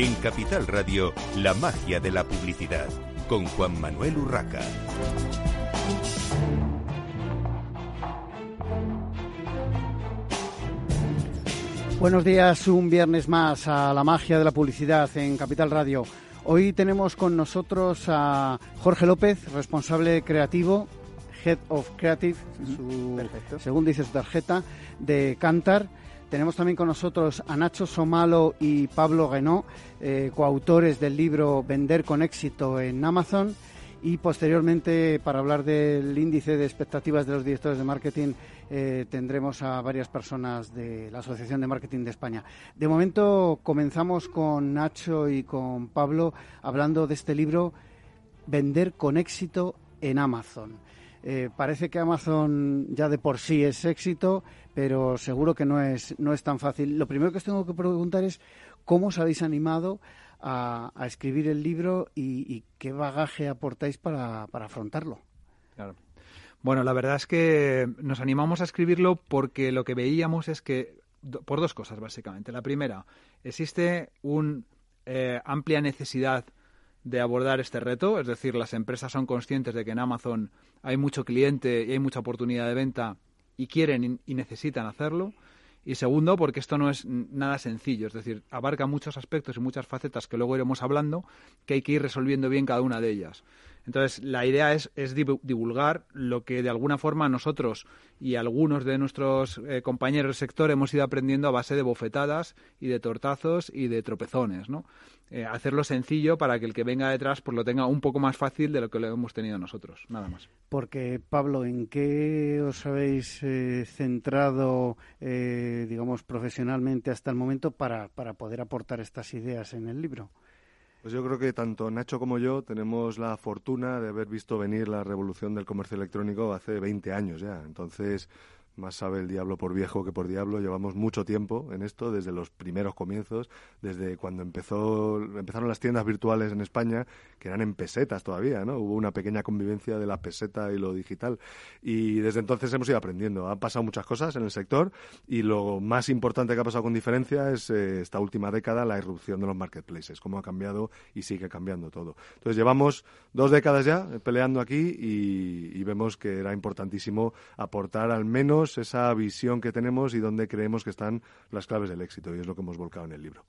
En Capital Radio, la magia de la publicidad, con Juan Manuel Urraca. Buenos días, un viernes más a la magia de la publicidad en Capital Radio. Hoy tenemos con nosotros a Jorge López, responsable creativo, Head of Creative, según dice su tarjeta, de Cantar. Tenemos también con nosotros a Nacho Somalo y Pablo Guenó, eh, coautores del libro Vender con éxito en Amazon. Y posteriormente, para hablar del índice de expectativas de los directores de marketing, eh, tendremos a varias personas de la Asociación de Marketing de España. De momento comenzamos con Nacho y con Pablo hablando de este libro, Vender con éxito en Amazon. Eh, parece que Amazon ya de por sí es éxito, pero seguro que no es, no es tan fácil. Lo primero que os tengo que preguntar es cómo os habéis animado a, escribir el libro y, qué bagaje aportáis para, para afrontarlo. Claro. Bueno, la verdad es que nos animamos a escribirlo porque lo que veíamos es que, por dos cosas básicamente. La primera, existe una eh, amplia necesidad de abordar este reto, es decir, las empresas son conscientes de que en Amazon hay mucho cliente y hay mucha oportunidad de venta y quieren y necesitan hacerlo. Y segundo, porque esto no es nada sencillo, es decir, abarca muchos aspectos y muchas facetas que luego iremos hablando, que hay que ir resolviendo bien cada una de ellas. Entonces, la idea es, divulgar lo que de alguna forma nosotros y algunos de nuestros eh, compañeros del sector hemos ido aprendiendo a base de bofetadas y de tortazos y de tropezones, ¿no? Eh, hacerlo sencillo para que el que venga detrás pues lo tenga un poco más fácil de lo que lo hemos tenido nosotros, nada más. Porque, Pablo, ¿en qué os habéis eh, centrado, digamos, profesionalmente hasta el momento para poder aportar estas ideas en el libro? Pues yo creo que tanto Nacho como yo tenemos la fortuna de haber visto venir la revolución del comercio electrónico hace 20 años ya. Entonces, más sabe el diablo por viejo que por diablo. Llevamos mucho tiempo en esto, desde los primeros comienzos, desde cuando empezó, empezaron las tiendas virtuales en España, que eran en pesetas todavía, ¿no? Hubo una pequeña convivencia de la peseta y lo digital. Y desde entonces hemos ido aprendiendo. Han pasado muchas cosas en el sector y lo más importante que ha pasado con diferencia es eh, esta última década la irrupción de los marketplaces, cómo ha cambiado y sigue cambiando todo. Entonces llevamos dos décadas ya peleando aquí y, y vemos que era importantísimo aportar al menos esa visión que tenemos y dónde creemos que están las claves del éxito, y es lo que hemos volcado en el libro.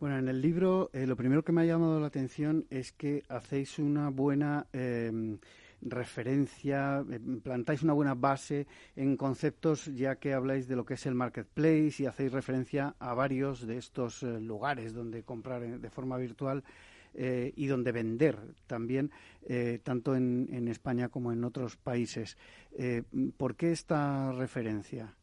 Bueno, en el libro eh, lo primero que me ha llamado la atención es que hacéis una buena em, referencia, em, plantáis una buena base en conceptos ya que habláis de lo que es el marketplace y hacéis referencia a varios de estos eh, lugares donde comprar de forma virtual eh, y donde vender también, eh, tanto en, en, España como en otros países. Eh, ¿Por qué esta referencia?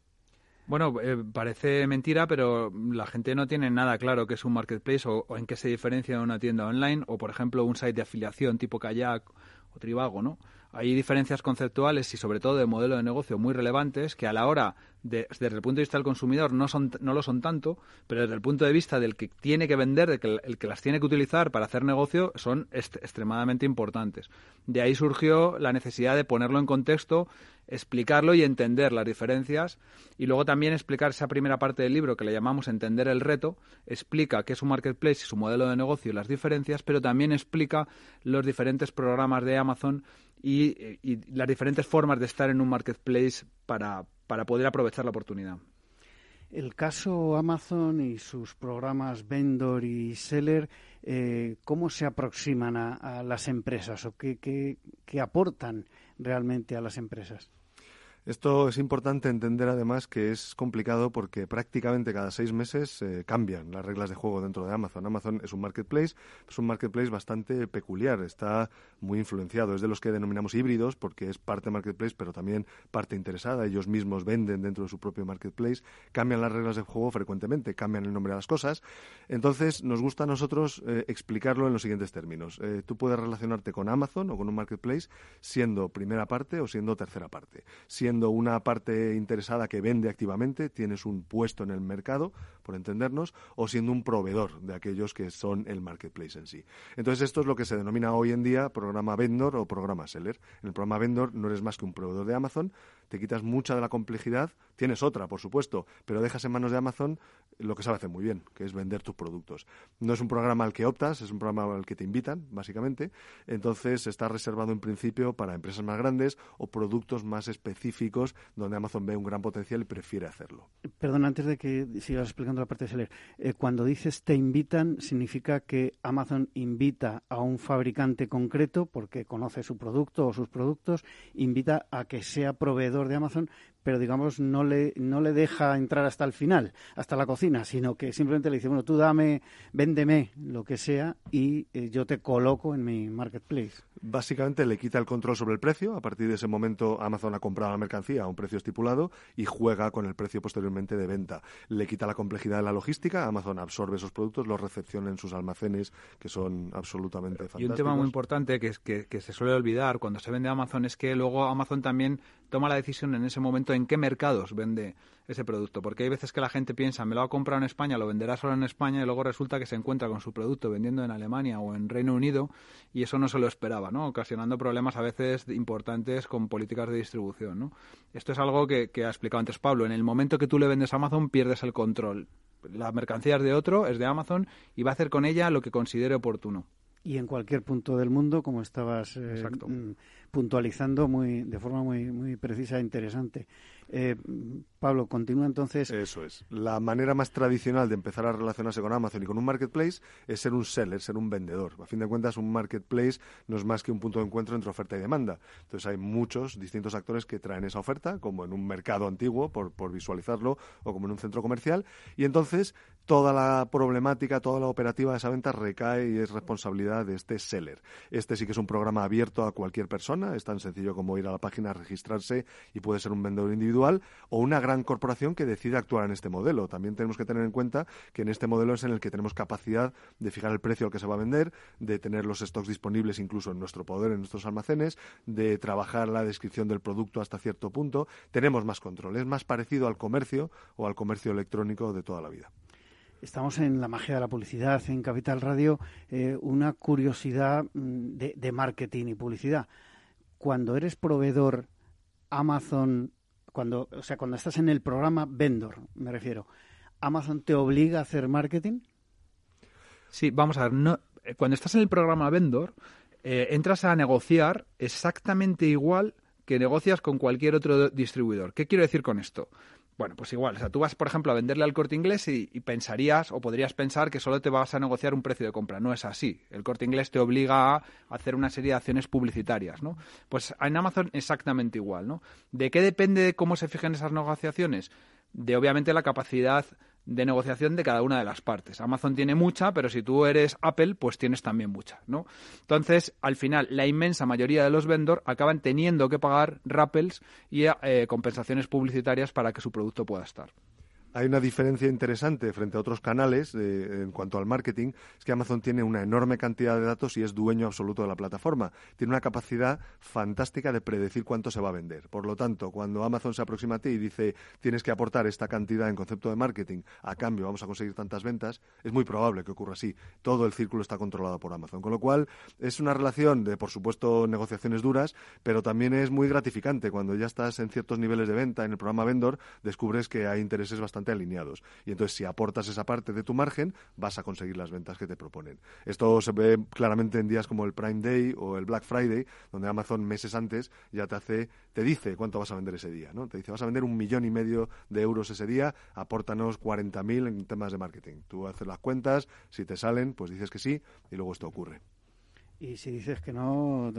Bueno, parece mentira, pero la gente no tiene nada claro qué es un marketplace o, en qué se diferencia de una tienda online o, por ejemplo, un site de afiliación tipo Kayak o Trivago, ¿no? Hay diferencias conceptuales y sobre todo de modelo de negocio muy relevantes que a la hora desde el punto de vista del consumidor no, son, no lo son tanto, pero desde el punto de vista del que tiene que vender, del que, el que las tiene que utilizar para hacer negocio, son extremadamente importantes. De ahí surgió la necesidad de ponerlo en contexto, explicarlo y entender las diferencias y luego también explicar esa primera parte del libro que le llamamos Entender el reto, explica qué es un marketplace y su modelo de negocio y las diferencias, pero también explica los diferentes programas de Amazon y, y las diferentes formas de estar en un marketplace para, para poder aprovechar la oportunidad. El caso Amazon y sus programas Vendor y Seller, eh, ¿cómo se aproximan a, las empresas o qué aportan realmente a las empresas? Esto es importante entender además que es complicado porque prácticamente cada seis meses eh, cambian las reglas de juego dentro de Amazon. Amazon es un marketplace, es un marketplace bastante peculiar, está muy influenciado, es de los que denominamos híbridos porque es parte marketplace pero también parte interesada, ellos mismos venden dentro de su propio marketplace, cambian las reglas de juego frecuentemente, cambian el nombre de las cosas. Entonces nos gusta a nosotros eh, explicarlo en los siguientes términos. Eh, tú puedes relacionarte con Amazon o con un marketplace siendo primera parte o siendo tercera parte. Siendo siendo una parte interesada que vende activamente, tienes un puesto en el mercado, por entendernos, o siendo un proveedor de aquellos que son el marketplace en sí. Entonces, esto es lo que se denomina hoy en día programa vendor o programa seller. En el programa vendor no eres más que un proveedor de Amazon, te quitas mucha de la complejidad, tienes otra, por supuesto, pero dejas en manos de Amazon lo que sabe hacer muy bien, que es vender tus productos. No es un programa al que optas, es un programa al que te invitan, básicamente. Entonces, está reservado en principio para empresas más grandes o productos más específicos donde Amazon ve un gran potencial y prefiere hacerlo. Perdón, antes de que sigas explicando la parte de seller, eh, cuando dices te invitan, significa que Amazon invita a un fabricante concreto porque conoce su producto o sus productos, invita a que sea proveedor de Amazon, pero digamos no le, no le deja entrar hasta el final, hasta la cocina, sino que simplemente le dice, bueno, tú dame, véndeme lo que sea y eh, yo te coloco en mi marketplace. Básicamente le quita el control sobre el precio. A partir de ese momento Amazon ha comprado la mercancía a un precio estipulado y juega con el precio posteriormente de venta. Le quita la complejidad de la logística. Amazon absorbe esos productos, los recepciona en sus almacenes, que son absolutamente fantásticos. Y un tema muy importante que, que, que se suele olvidar cuando se vende Amazon es que luego Amazon también toma la decisión en ese momento en qué mercados vende ese producto. Porque hay veces que la gente piensa, me lo va a comprar en España, lo venderá solo en España y luego resulta que se encuentra con su producto vendiendo en Alemania o en Reino Unido y eso no se lo esperaba, ¿no? Ocasionando problemas a veces importantes con políticas de distribución, ¿no? Esto es algo que, que ha explicado antes Pablo. En el momento que tú le vendes a Amazon pierdes el control. La mercancía es de otro, es de Amazon y va a hacer con ella lo que considere oportuno y en cualquier punto del mundo, como estabas eh, mm, puntualizando muy, de forma muy, muy precisa e interesante. Eh, Pablo, continúa entonces. Eso es. La manera más tradicional de empezar a relacionarse con Amazon y con un marketplace es ser un seller, ser un vendedor. A fin de cuentas, un marketplace no es más que un punto de encuentro entre oferta y demanda. Entonces, hay muchos distintos actores que traen esa oferta, como en un mercado antiguo, por, por visualizarlo, o como en un centro comercial. Y entonces, toda la problemática, toda la operativa de esa venta recae y es responsabilidad de este seller. Este sí que es un programa abierto a cualquier persona. Es tan sencillo como ir a la página, registrarse y puede ser un vendedor individual o una gran corporación que decide actuar en este modelo. También tenemos que tener en cuenta que en este modelo es en el que tenemos capacidad de fijar el precio al que se va a vender, de tener los stocks disponibles incluso en nuestro poder, en nuestros almacenes, de trabajar la descripción del producto hasta cierto punto. Tenemos más control. Es más parecido al comercio o al comercio electrónico de toda la vida. Estamos en la magia de la publicidad, en Capital Radio, eh, una curiosidad mm, de, marketing y publicidad. Cuando eres proveedor Amazon cuando, o sea, cuando estás en el programa vendor, me refiero, ¿Amazon te obliga a hacer marketing? Sí, vamos a ver, eh, cuando estás en el programa vendor, eh, entras a negociar exactamente igual que negocias con cualquier otro distribuidor. ¿Qué quiero decir con esto? Bueno, pues igual, o sea, tú vas, por ejemplo, a venderle al corte inglés y, pensarías o podrías pensar que solo te vas a negociar un precio de compra. No es así. El corte inglés te obliga a hacer una serie de acciones publicitarias, ¿no? Pues en Amazon exactamente igual, ¿no? ¿De qué depende de cómo se fijan esas negociaciones? De obviamente la capacidad de negociación de cada una de las partes. Amazon tiene mucha, pero si tú eres Apple, pues tienes también mucha, ¿no? Entonces, al final, la inmensa mayoría de los vendors acaban teniendo que pagar rappels y eh, compensaciones publicitarias para que su producto pueda estar hay una diferencia interesante frente a otros canales en cuanto al marketing, es que Amazon tiene una enorme cantidad de datos y es dueño absoluto de la plataforma. Tiene una capacidad fantástica de predecir cuánto se va a vender. Por lo tanto, cuando Amazon se aproxima a ti y dice tienes que aportar esta cantidad en concepto de marketing, a cambio vamos a conseguir tantas ventas, es muy probable que ocurra así. Todo el círculo está controlado por Amazon. Con lo cual, es una relación de, por supuesto, negociaciones duras, pero también es muy gratificante. Cuando ya estás en ciertos niveles de venta en el programa Vendor, descubres que hay intereses bastante alineados. Y entonces, si aportas esa parte de tu margen, vas a conseguir las ventas que te proponen. Esto se ve claramente en días como el Prime Day o el Black Friday, donde Amazon meses antes ya te hace, te dice cuánto vas a vender ese día, ¿no? Te dice, vas a vender un millón y medio de euros ese día, apórtanos 40.000 en temas de marketing. Tú haces las cuentas, si te salen, pues dices que sí, y luego esto ocurre. Y si dices que no,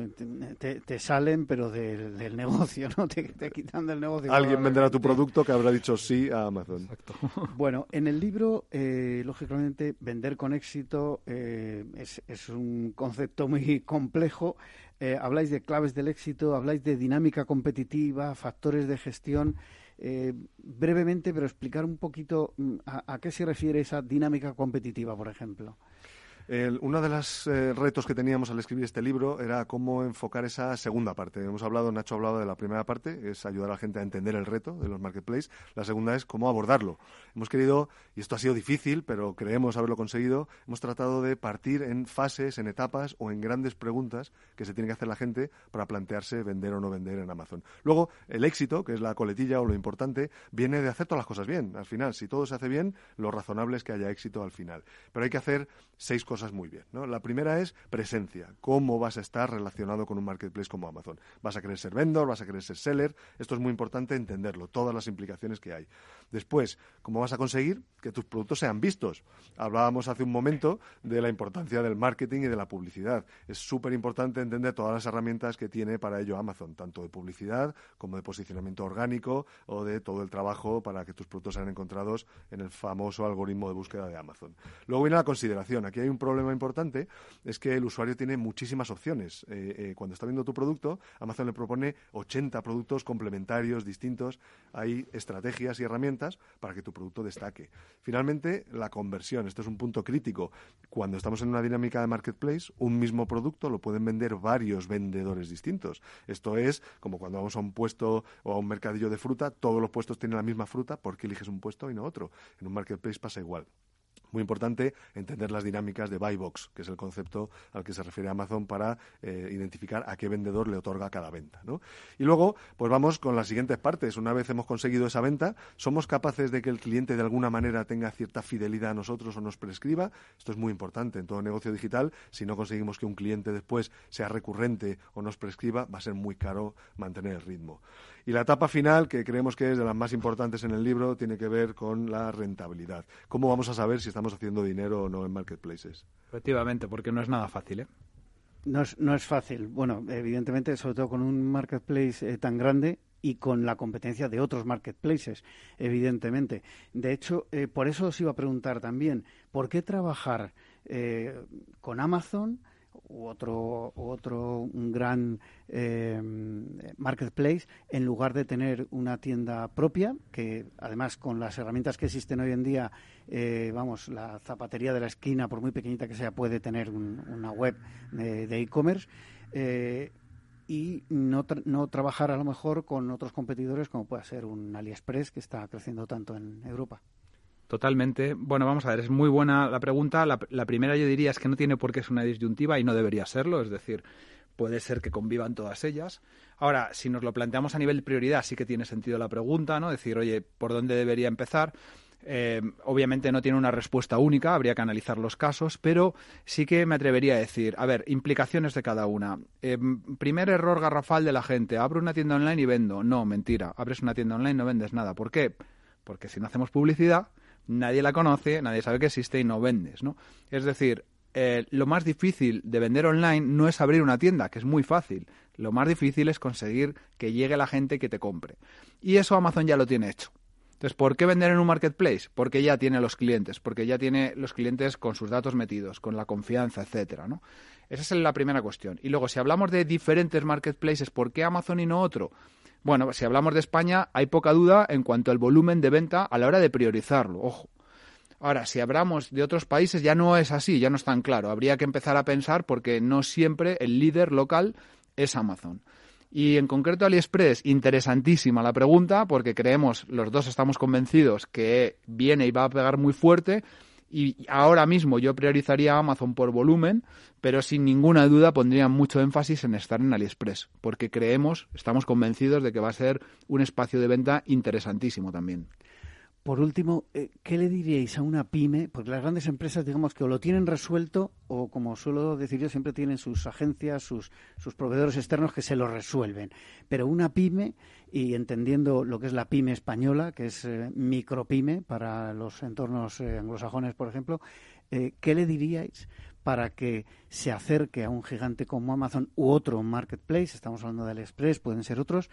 te, te salen, pero del, del negocio, ¿no? Te, te, quitan del negocio. Alguien venderá tu producto que habrá dicho sí a Amazon. Exacto. Bueno, en el libro, eh, lógicamente, vender con éxito eh, es, es, un concepto muy complejo. Eh, habláis de claves del éxito, habláis de dinámica competitiva, factores de gestión. Eh, brevemente, pero explicar un poquito mm, a, a qué se refiere esa dinámica competitiva, por ejemplo. Uno de los eh, retos que teníamos al escribir este libro era cómo enfocar esa segunda parte. Hemos hablado, Nacho ha hablado de la primera parte, es ayudar a la gente a entender el reto de los marketplaces. La segunda es cómo abordarlo. Hemos querido, y esto ha sido difícil, pero creemos haberlo conseguido, hemos tratado de partir en fases, en etapas o en grandes preguntas que se tiene que hacer la gente para plantearse vender o no vender en Amazon. Luego, el éxito, que es la coletilla o lo importante, viene de hacer todas las cosas bien. Al final, si todo se hace bien, lo razonable es que haya éxito al final. Pero hay que hacer seis cosas muy bien. La primera es presencia. ¿Cómo vas a estar relacionado con un marketplace como Amazon? ¿Vas a querer ser vendor? ¿Vas a querer ser seller? Esto es muy importante entenderlo, todas las implicaciones que hay. Después, ¿cómo vas a conseguir que tus productos sean vistos? Hablábamos hace un momento de la importancia del marketing y de la publicidad. Es súper importante entender todas las herramientas que tiene para ello Amazon, tanto de publicidad como de posicionamiento orgánico o de todo el trabajo para que tus productos sean encontrados en el famoso algoritmo de búsqueda de Amazon. Luego viene la consideración. Aquí hay un problema importante, es que el usuario tiene muchísimas opciones. Eh, eh, cuando está viendo tu producto, Amazon le propone 80 productos complementarios, distintos. Hay estrategias y herramientas para que tu producto destaque. Finalmente, la conversión. Esto es un punto crítico. Cuando estamos en una dinámica de marketplace, un mismo producto lo pueden vender varios vendedores distintos. Esto es como cuando vamos a un puesto o a un mercadillo de fruta, todos los puestos tienen la misma fruta, ¿por qué eliges un puesto y no otro? En un marketplace pasa igual. Muy importante entender las dinámicas de buy box, que es el concepto al que se refiere Amazon para eh, identificar a qué vendedor le otorga cada venta. ¿no? Y luego, pues vamos con las siguientes partes. Una vez hemos conseguido esa venta, ¿somos capaces de que el cliente de alguna manera tenga cierta fidelidad a nosotros o nos prescriba? Esto es muy importante en todo negocio digital. Si no conseguimos que un cliente después sea recurrente o nos prescriba, va a ser muy caro mantener el ritmo. Y la etapa final, que creemos que es de las más importantes en el libro, tiene que ver con la rentabilidad. ¿Cómo vamos a saber si estamos haciendo dinero o no en marketplaces? Efectivamente, porque no es nada fácil, ¿eh? No es, no es fácil. Bueno, evidentemente, sobre todo con un marketplace eh, tan grande y con la competencia de otros marketplaces, evidentemente. De hecho, eh, por eso os iba a preguntar también, ¿por qué trabajar eh, con Amazon? U otro, otro un gran eh, marketplace en lugar de tener una tienda propia, que además con las herramientas que existen hoy en día, eh, vamos, la zapatería de la esquina, por muy pequeñita que sea, puede tener una web de e-commerce. Eh, y no, no trabajar a lo mejor con otros competidores como puede ser un AliExpress que está creciendo tanto en Europa. Totalmente. Bueno, vamos a ver, es muy buena la pregunta. La, primera yo diría es que no tiene por qué ser una disyuntiva y no debería serlo, es decir, puede ser que convivan todas ellas. Ahora, si nos lo planteamos a nivel prioridad, sí que tiene sentido la pregunta, ¿no? Decir, oye, ¿por dónde debería empezar? Eh, obviamente no tiene una respuesta única, habría que analizar los casos, pero sí que me atrevería a decir, a ver, implicaciones de cada una. Eh, primer error garrafal de la gente, abro una tienda online y vendo. No, mentira, abres una tienda online y no vendes nada. ¿Por qué? Porque si no hacemos publicidad, nadie la conoce, nadie sabe que existe y no vendes, ¿no? Es decir, eh, lo más difícil de vender online no es abrir una tienda, que es muy fácil. Lo más difícil es conseguir que llegue la gente que te compre. Y eso Amazon ya lo tiene hecho. Entonces, ¿por qué vender en un marketplace? Porque ya tiene los clientes, porque ya tiene los clientes con sus datos metidos, con la confianza, etcétera, ¿no? Esa es la primera cuestión. Y luego, si hablamos de diferentes marketplaces, ¿por qué Amazon y no otro? Bueno, si hablamos de España, hay poca duda en cuanto al volumen de venta a la hora de priorizarlo, ojo. Ahora, si hablamos de otros países, ya no es así, ya no es tan claro. Habría que empezar a pensar porque no siempre el líder local es Amazon. Y en concreto AliExpress, interesantísima la pregunta, porque creemos, los dos estamos convencidos que viene y va a pegar muy fuerte, y ahora mismo yo priorizaría Amazon por volumen, pero sin ninguna duda pondría mucho énfasis en estar en AliExpress, porque creemos, estamos convencidos de que va a ser un espacio de venta interesantísimo también. Por último, eh, ¿qué le diríais a una pyme? Porque las grandes empresas, digamos que o lo tienen resuelto o, como suelo decir yo, siempre tienen sus agencias, sus, sus proveedores externos que se lo resuelven. Pero una pyme, y entendiendo lo que es la pyme española, que es eh, micropyme para los entornos eh, anglosajones, por ejemplo, ¿qué le diríais para que se acerque a un gigante como Amazon u otro marketplace? Estamos hablando de AliExpress, pueden ser otros.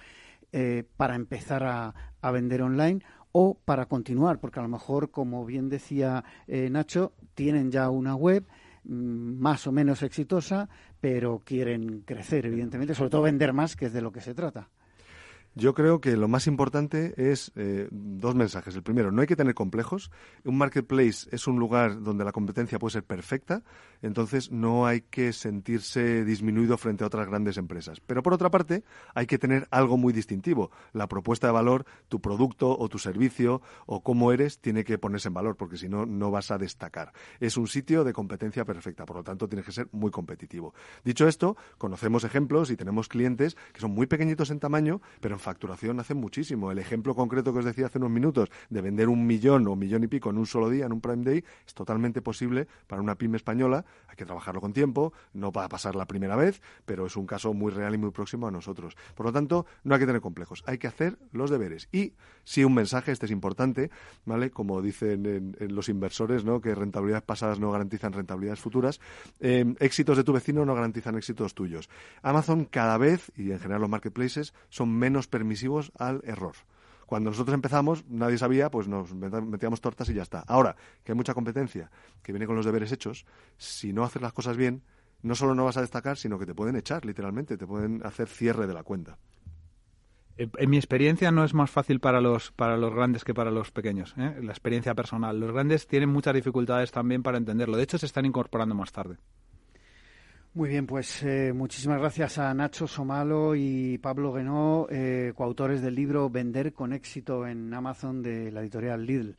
para empezar a, a vender online o para continuar, porque a lo mejor, como bien decía eh, Nacho, tienen ya una web mm, más o menos exitosa, pero quieren crecer, evidentemente, sobre todo vender más, que es de lo que se trata. Yo creo que lo más importante es eh, dos mensajes. El primero, no hay que tener complejos. Un marketplace es un lugar donde la competencia puede ser perfecta, entonces no hay que sentirse disminuido frente a otras grandes empresas. Pero por otra parte, hay que tener algo muy distintivo. La propuesta de valor, tu producto o tu servicio o cómo eres tiene que ponerse en valor, porque si no, no vas a destacar. Es un sitio de competencia perfecta, por lo tanto, tienes que ser muy competitivo. Dicho esto, conocemos ejemplos y tenemos clientes que son muy pequeñitos en tamaño, pero en facturación hace muchísimo. El ejemplo concreto que os decía hace unos minutos de vender un millón o millón y pico en un solo día, en un Prime Day, es totalmente posible para una pyme española. Hay que trabajarlo con tiempo, no va a pasar la primera vez, pero es un caso muy real y muy próximo a nosotros. Por lo tanto, no hay que tener complejos, hay que hacer los deberes. Y si un mensaje, este es importante, ¿vale? Como dicen los inversores, ¿no? Que rentabilidades pasadas no garantizan rentabilidades futuras. Eh, éxitos de tu vecino no garantizan éxitos tuyos. Amazon cada vez, y en general los marketplaces, son menos permisivos al error. Cuando nosotros empezamos, nadie sabía, pues nos metíamos tortas y ya está. Ahora, que hay mucha competencia, que viene con los deberes hechos, si no haces las cosas bien, no solo no vas a destacar, sino que te pueden echar, literalmente, te pueden hacer cierre de la cuenta. En mi experiencia no es más fácil para los, para los grandes que para los pequeños, ¿eh? la experiencia personal. Los grandes tienen muchas dificultades también para entenderlo. De hecho, se están incorporando más tarde. Muy bien, pues eh, muchísimas gracias a Nacho Somalo y Pablo Guenó, eh, coautores del libro Vender con éxito en Amazon de la editorial Lidl.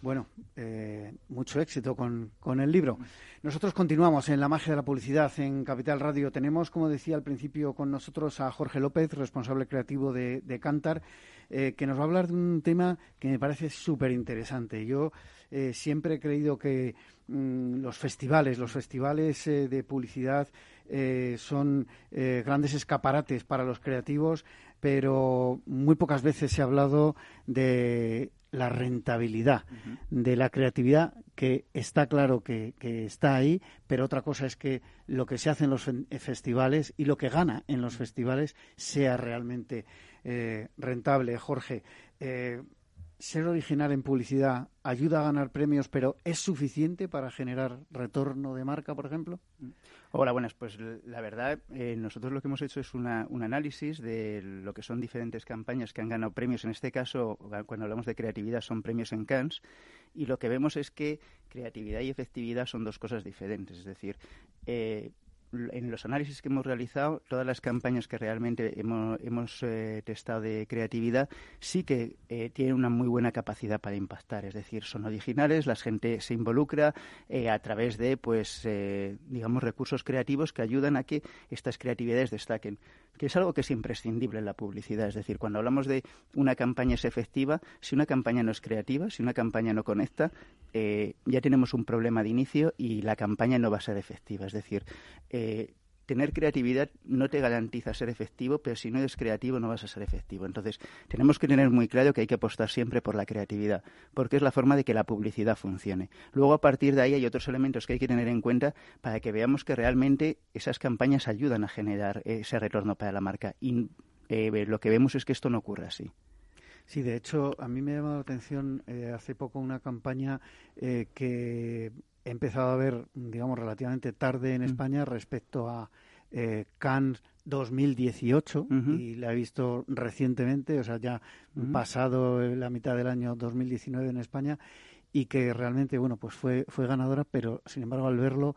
Bueno, eh, mucho éxito con, con, el libro. Nosotros continuamos en la magia de la publicidad en Capital Radio. Tenemos, como decía al principio, con nosotros a Jorge López, responsable creativo de, de Cantar, que nos va a hablar de un tema que me parece súper interesante. Yo siempre he creído que Mm, los festivales. Los festivales eh, de publicidad eh, son eh, grandes escaparates para los creativos, pero muy pocas veces se ha hablado de la rentabilidad de la creatividad, que está claro que, está ahí, pero otra cosa es que lo que se hace en los festivales y lo que gana en los festivales sea realmente rentable. Jorge, ser original en publicidad ayuda a ganar premios, pero ¿es suficiente para generar retorno de marca, por ejemplo? Hola, buenas. Pues la verdad, eh, nosotros lo que hemos hecho es un análisis de lo que son diferentes campañas que han ganado premios. En este caso, cuando hablamos de creatividad, son premios en Cannes. Y lo que vemos es que creatividad y efectividad son dos cosas diferentes. Es decir, eh, en los análisis que hemos realizado, todas las campañas que realmente hemos, eh, testado de creatividad sí que eh, tienen una muy buena capacidad para impactar. Es decir, son originales, la gente se involucra eh, a través de, pues, digamos, recursos creativos que ayudan a que estas creatividades destaquen, que es algo que es imprescindible en la publicidad. Es decir, cuando hablamos de una campaña es efectiva, si una campaña no es creativa, si una campaña no conecta, ya tenemos un problema de inicio y la campaña no va a ser efectiva. Es decir, eh, tener creatividad no te garantiza ser efectivo, pero si no eres creativo no vas a ser efectivo. Entonces, tenemos que tener muy claro que hay que apostar siempre por la creatividad, porque es la forma de que la publicidad funcione. Luego, a partir de ahí, hay otros elementos que hay que tener en cuenta para que veamos que realmente esas campañas ayudan a generar ese retorno para la marca. Y eh, lo que vemos es que esto no ocurre así. Sí, de hecho, a mí me ha llamado la atención eh, hace poco una campaña que he empezado a ver, digamos, relativamente tarde en mm. España respecto a eh, Cannes 2018 y la he visto recientemente, o sea, ya pasado la mitad del año 2019 en España y que realmente, bueno, pues fue, fue ganadora, pero sin embargo al verlo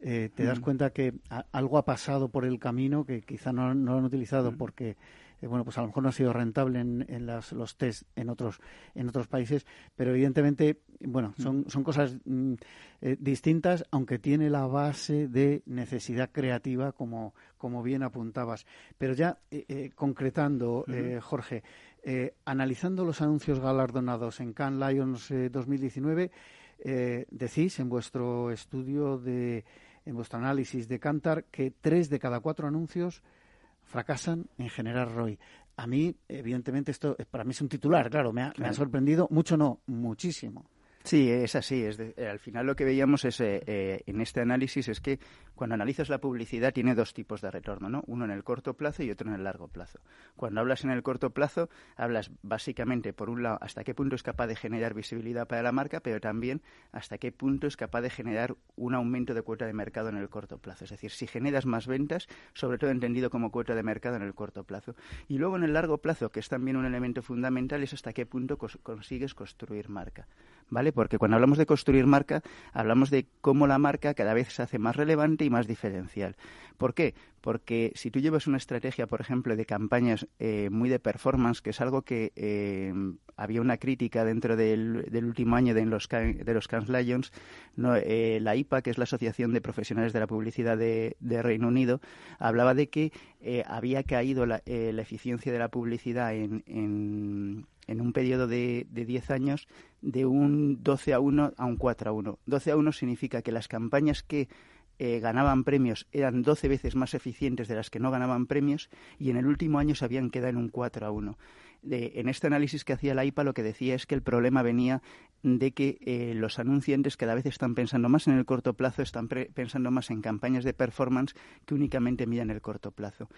eh, te das cuenta que algo ha pasado por el camino que quizá no, no lo han utilizado porque eh, bueno, pues a lo mejor no ha sido rentable en, en los test en otros, en otros países, pero evidentemente, bueno, son, son cosas mm, eh, distintas, aunque tiene la base de necesidad creativa, como, como bien apuntabas. Pero ya eh, concretando, Jorge, analizando los anuncios galardonados en Cannes Lions 2019, decís en vuestro estudio de en vuestro análisis de Cantar que tres de cada cuatro anuncios fracasan en generar ROI. A mí, evidentemente, esto para mí es un titular, claro, me ha, sorprendido, mucho no, muchísimo. Sí, es así. Es eh, al final lo que veíamos es eh, eh, en este análisis es que cuando analizas la publicidad tiene dos tipos de retorno, ¿no? Uno en el corto plazo y otro en el largo plazo. Cuando hablas en el corto plazo, hablas básicamente, por un lado, hasta qué punto es capaz de generar visibilidad para la marca, pero también hasta qué punto es capaz de generar un aumento de cuota de mercado en el corto plazo. Es decir, si generas más ventas, sobre todo entendido como cuota de mercado en el corto plazo. Y luego en el largo plazo, que es también un elemento fundamental, es hasta qué punto consigues construir marca. ¿Vale? Porque cuando hablamos de construir marca, hablamos de cómo la marca cada vez se hace más relevante y más diferencial. ¿Por qué? Porque si tú llevas una estrategia, por ejemplo, de campañas eh, muy de performance, que es algo que eh, había una crítica dentro del, último año de los, de los Cannes Lions, eh, la IPA, que es la Asociación de Profesionales de la Publicidad de, Reino Unido, hablaba de que había caído la, eficiencia de la publicidad en, un periodo de, de 10 años de un 12 a 1 a un 4 a 1. 12 a 1 significa que las campañas que eh, ganaban premios eran 12 veces más eficientes de las que no ganaban premios y en el último año se habían quedado en un 4 a 1. en este análisis que hacía la IPA lo que decía es que el problema venía de que eh, los anunciantes cada vez están pensando más en el corto plazo, están pensando más en campañas de performance que únicamente miran el corto plazo.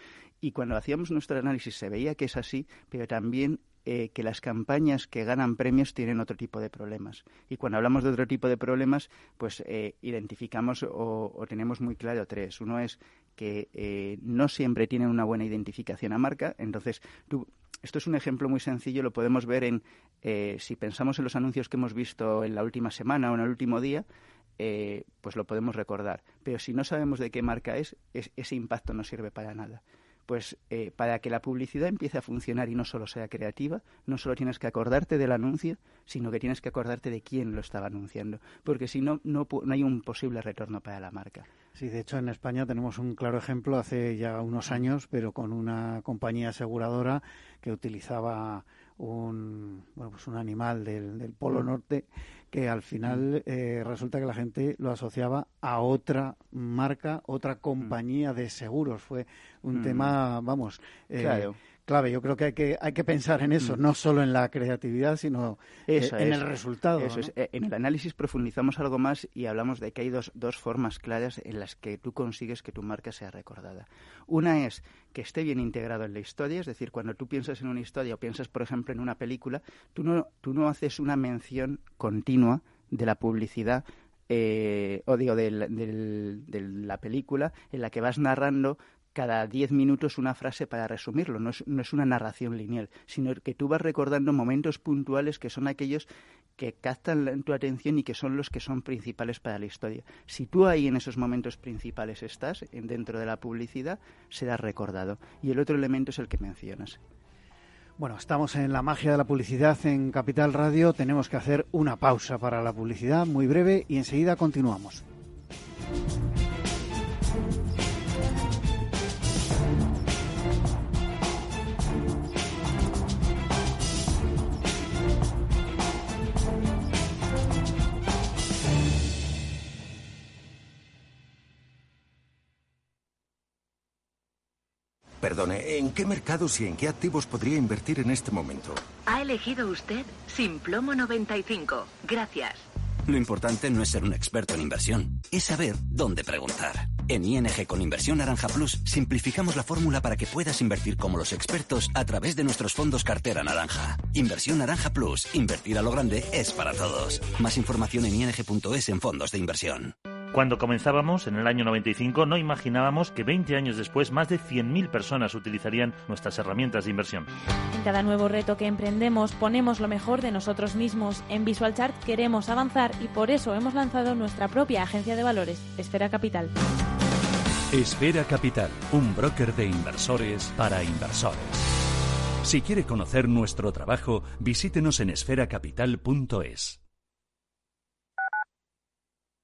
Y cuando hacíamos nuestro análisis se veía que es así, pero también eh, que las campañas que ganan premios tienen otro tipo de problemas. Y cuando hablamos de otro tipo de problemas, pues eh, identificamos o, tenemos muy claro tres. Uno es que eh, no siempre tienen una buena identificación a marca. Entonces, esto es un ejemplo muy sencillo, lo podemos ver en, si pensamos en los anuncios que hemos visto en la última semana o en el último día, pues lo podemos recordar. Pero si no sabemos de qué marca es, ese impacto no sirve para nada pues eh, para que la publicidad empiece a funcionar y no solo sea creativa, no solo tienes que acordarte del anuncio, sino que tienes que acordarte de quién lo estaba anunciando, porque si no, no, hay un posible retorno para la marca. Sí, de hecho en España tenemos un claro ejemplo hace ya unos años, pero con una compañía aseguradora que utilizaba un, bueno, pues un animal del, del Polo mm. Norte que al final mm. eh, resulta que la gente lo asociaba a otra marca, otra compañía de seguros. Fue un mm. tema, vamos, eh, clave. Yo creo que hay que, hay que pensar en eso, mm. no solo en la creatividad, sino eh, en el resultado. Eh, en el análisis profundizamos algo más y hablamos de que hay dos, dos formas claras en las que tú consigues que tu marca sea recordada. Una es que esté bien integrado en la historia, es decir, cuando tú piensas en una historia o piensas, por ejemplo, en una película, tú no, tú no haces una mención continua de la publicidad eh, o digo, de la película en la que vas narrando cada diez minutos una frase para resumirlo. No es, no es, una narración lineal, sino que tú vas recordando momentos puntuales que son aquellos que captan tu atención y que son los que son principales para la historia. Si tú ahí en esos momentos principales estás, dentro de la publicidad, serás recordado. Y el otro elemento es el que mencionas. Bueno, estamos en la magia de la publicidad en Capital Radio. Tenemos que hacer una pausa para la publicidad muy breve y enseguida continuamos. Perdone, ¿en qué mercados y en qué activos podría invertir en este momento? Ha elegido usted Simplomo 95. Gracias. Lo importante no es ser un experto en inversión, es saber dónde preguntar. En ING con Inversión Naranja Plus simplificamos la fórmula para que puedas invertir como los expertos a través de nuestros fondos cartera naranja. Inversión Naranja Plus, invertir a lo grande es para todos. Más información en ing.es en fondos de inversión. Cuando comenzábamos, en el año 95, no imaginábamos que 20 años después más de 100.000 personas utilizarían nuestras herramientas de inversión. En cada nuevo reto que emprendemos ponemos lo mejor de nosotros mismos. En VisualChart queremos avanzar y por eso hemos lanzado nuestra propia agencia de valores, Esfera Capital. Esfera Capital, un broker de inversores para inversores. Si quiere conocer nuestro trabajo, visítenos en esferacapital.es.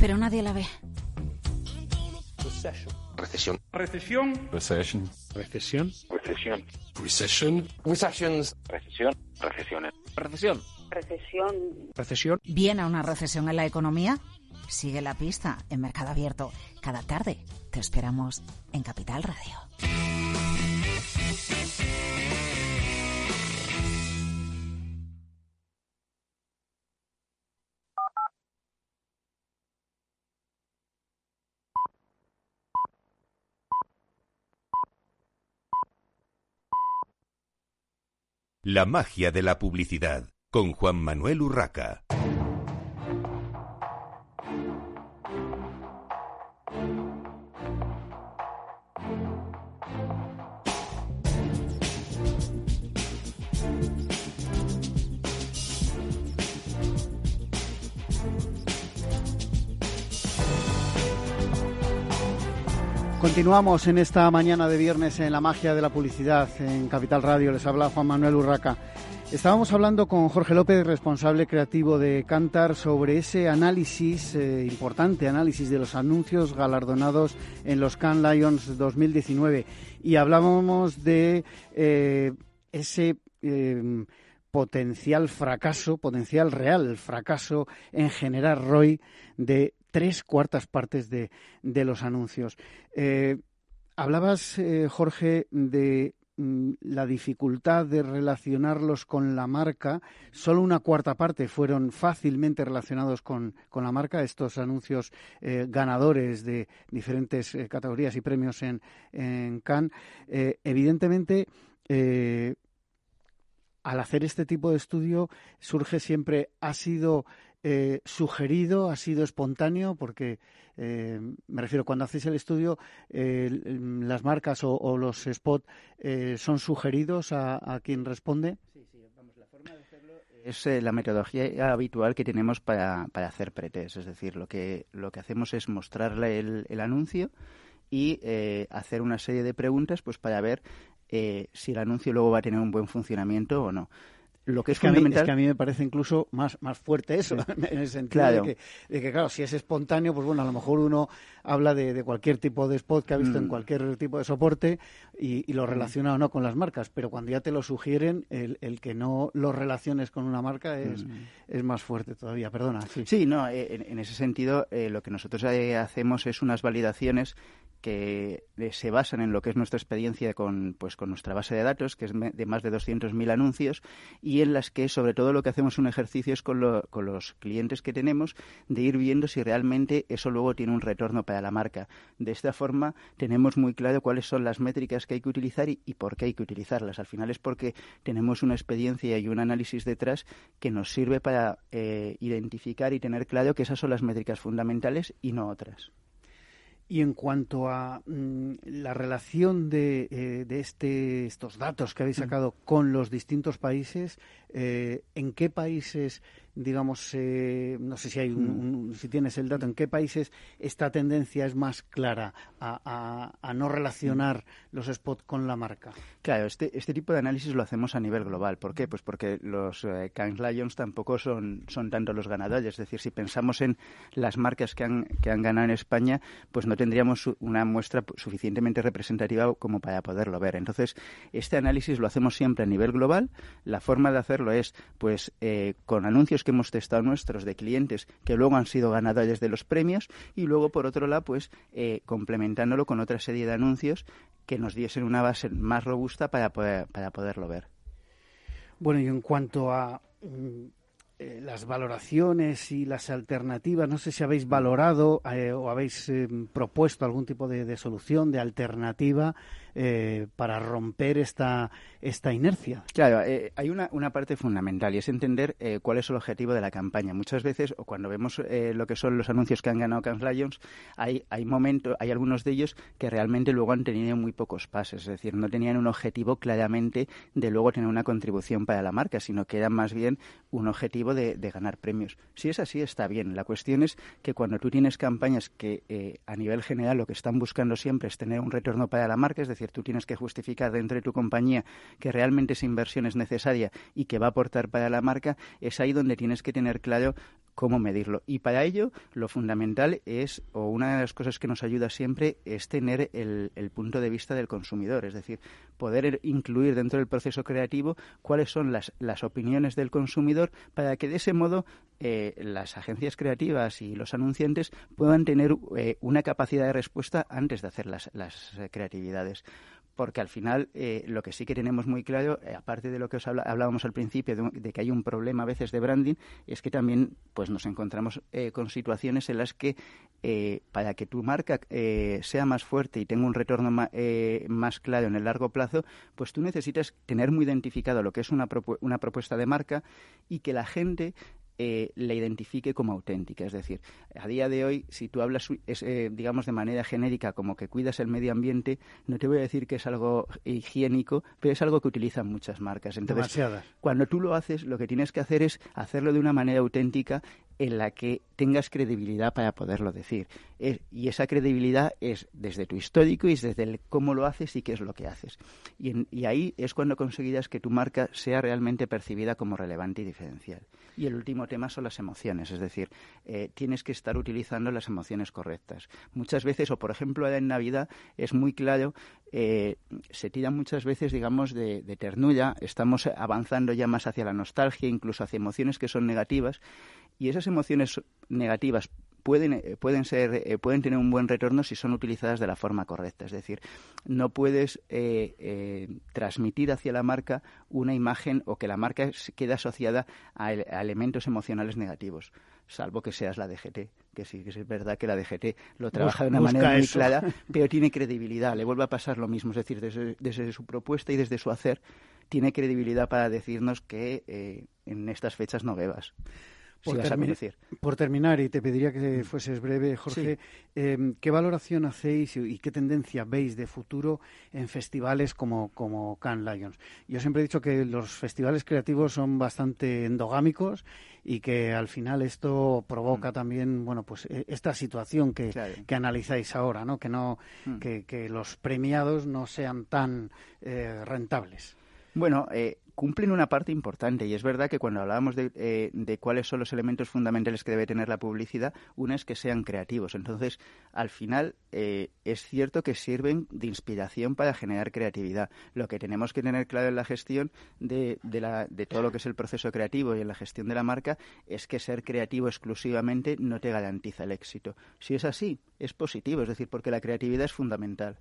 pero nadie la ve. Recesión. Recesión. Recesión. Recesión. Recesión. Recesión. Recessions. Recesión. Recesiones. Recesión. Recesión. Recesión. ¿Viene a una recesión en la economía? Sigue la pista en Mercado Abierto. Cada tarde te esperamos en Capital Radio. La magia de la publicidad con Juan Manuel Urraca. Continuamos en esta mañana de viernes en la magia de la publicidad en Capital Radio. Les habla Juan Manuel Urraca. Estábamos hablando con Jorge López, responsable creativo de Cantar, sobre ese análisis, eh, importante análisis de los anuncios galardonados en los Cannes Lions 2019. Y hablábamos de eh, ese eh, potencial fracaso, potencial real fracaso en generar ROI de tres cuartas partes de, los anuncios. Eh, hablabas, eh, Jorge, de mm, la dificultad de relacionarlos con la marca. Solo una cuarta parte fueron fácilmente relacionados con, con la marca, estos anuncios eh, ganadores de diferentes categorías y premios en, en Cannes. Evidentemente, al hacer este tipo de estudio surge siempre, ha sido eh, sugerido, ha sido espontáneo, porque eh, me refiero, cuando hacéis el estudio, eh, las marcas o, o los spots eh, son sugeridos a, a, quien responde. Sí, sí, vamos, la forma de hacerlo es eh, la metodología habitual que tenemos para, para hacer pretest. Es decir, lo que, lo que hacemos es mostrarle el, el anuncio y eh, hacer una serie de preguntas pues para ver si el anuncio luego va a tener un buen funcionamiento o no lo que es, es, que fundamental... a mí, es que a mí me parece incluso más, más fuerte eso, sí. en el sentido claro. de, que, de, que, claro, si es espontáneo, pues bueno, a lo mejor uno habla de, de cualquier tipo de spot que ha visto mm. en cualquier tipo de soporte y, y lo relaciona mm. o no con las marcas, pero cuando ya te lo sugieren, el, el que no lo relaciones con una marca es, mm. es más fuerte todavía. Perdona. Sí, sí no, en, en, ese sentido, eh, lo que nosotros eh, hacemos es unas validaciones que eh, se basan en lo que es nuestra experiencia con, pues, con nuestra base de datos, que es de más de 200.000 anuncios, y en las que sobre todo lo que hacemos un ejercicio es con, lo, con, los clientes que tenemos de ir viendo si realmente eso luego tiene un retorno para la marca. De esta forma tenemos muy claro cuáles son las métricas que hay que utilizar y, por qué hay que utilizarlas. Al final es porque tenemos una experiencia y un análisis detrás que nos sirve para eh, identificar y tener claro que esas son las métricas fundamentales y no otras. Y en cuanto a mm, la relación de, eh, de este, estos datos que habéis sacado con los distintos países, eh, ¿en qué países digamos, eh, no sé si hay un, un, si tienes el dato, en qué países esta tendencia es más clara a, a, a no relacionar los spots con la marca? Claro, este, este tipo de análisis lo hacemos a nivel global. ¿Por qué? Pues porque los eh, Cannes Lions tampoco son, son tanto los ganadores. Es decir, si pensamos en las marcas que han, que han ganado en España, pues no tendríamos una muestra suficientemente representativa como para poderlo ver. Entonces, este análisis lo hacemos siempre a nivel global. La forma de hacerlo es, pues, eh, con anuncios que hemos testado nuestros de clientes que luego han sido ganadores de los premios y luego por otro lado pues eh, complementándolo con otra serie de anuncios que nos diesen una base más robusta para poder, para poderlo ver. Bueno, y en cuanto a eh, las valoraciones y las alternativas, no sé si habéis valorado eh, o habéis eh, propuesto algún tipo de solución, de alternativa eh, para romper esta, esta inercia. Claro, eh, hay una, una, parte fundamental y es entender eh, cuál es el objetivo de la campaña. Muchas veces, o cuando vemos eh, lo que son los anuncios que han ganado Cannes Lions, hay, hay momentos, hay algunos de ellos que realmente luego han tenido muy pocos pases, es decir, no tenían un objetivo claramente de luego tener una contribución para la marca, sino que era más bien un objetivo de, de ganar premios. Si es así, está bien. La cuestión es que cuando tú tienes campañas que eh, a nivel general lo que están buscando siempre es tener un retorno para la marca, es decir, decir, tú tienes que justificar dentro de tu compañía que realmente esa inversión es necesaria y que va a aportar para la marca, es ahí donde tienes que tener claro cómo medirlo. Y para ello, lo fundamental es, o una de las cosas que nos ayuda siempre, es tener el, el punto de vista del consumidor, es decir, poder incluir dentro del proceso creativo cuáles son las, las opiniones del consumidor para que de ese modo eh, las agencias creativas y los anunciantes puedan tener eh, una capacidad de respuesta antes de hacer las, las eh, creatividades porque al final eh, lo que sí que tenemos muy claro, eh, aparte de lo que os hablábamos al principio, de, que hay un problema a veces de branding, es que también pues nos encontramos eh, con situaciones en las que eh, para que tu marca eh, sea más fuerte y tenga un retorno ma, más claro en el largo plazo, pues tú necesitas tener muy identificado lo que es una, propu una propuesta de marca y que la gente eh, la identifique como auténtica. Es decir, a día de hoy, si tú hablas, eh, digamos, de manera genérica, como que cuidas el medio ambiente, no te voy a decir que es algo higiénico, pero es algo que utilizan muchas marcas. Entonces, Demasiadas. cuando tú lo haces, lo que tienes que hacer es hacerlo de una manera auténtica en la que tengas credibilidad para poderlo decir. Es, y esa credibilidad es desde tu histórico y desde el cómo lo haces y qué es lo que haces. Y, ahí es cuando conseguirás que tu marca sea realmente percibida como relevante y diferencial. Y el último tema son las emociones, es decir, eh, tienes que estar utilizando las emociones correctas. Muchas veces, o por ejemplo en Navidad, es muy claro, eh, se tira muchas veces, digamos, de, de ternura, estamos avanzando ya más hacia la nostalgia, incluso hacia emociones que son negativas, y esas emociones negativas pueden, eh, pueden, ser, eh, pueden tener un buen retorno si son utilizadas de la forma correcta. Es decir, no puedes eh, eh, transmitir hacia la marca una imagen o que la marca quede asociada a, a, elementos emocionales negativos, salvo que seas la DGT, que sí, que es verdad que la DGT lo trabaja de una Busca manera muy eso. clara, pero tiene credibilidad, le vuelve a pasar lo mismo. Es decir, desde, desde su propuesta y desde su hacer, tiene credibilidad para decirnos que eh, en estas fechas no bebas. Por, si termi terminar, y te pediría que fueses breve, Jorge, sí. eh, ¿qué valoración hacéis y, y, qué tendencia veis de futuro en festivales como, como Cannes Lions? Yo siempre he dicho que los festivales creativos son bastante endogámicos y que al final esto provoca mm. también, bueno, pues e, esta situación que, claro. que analizáis ahora, ¿no? Que no, mm. que, que, los premiados no sean tan eh, rentables. Bueno, eh, cumplen una parte importante y es verdad que cuando hablábamos de, eh, de, cuáles son los elementos fundamentales que debe tener la publicidad, una es que sean creativos. Entonces, al final, eh, es cierto que sirven de inspiración para generar creatividad. Lo que tenemos que tener claro en la gestión de, de, la, de todo lo que es el proceso creativo y en la gestión de la marca es que ser creativo exclusivamente no te garantiza el éxito. Si es así, es positivo, es decir, porque la creatividad es fundamental.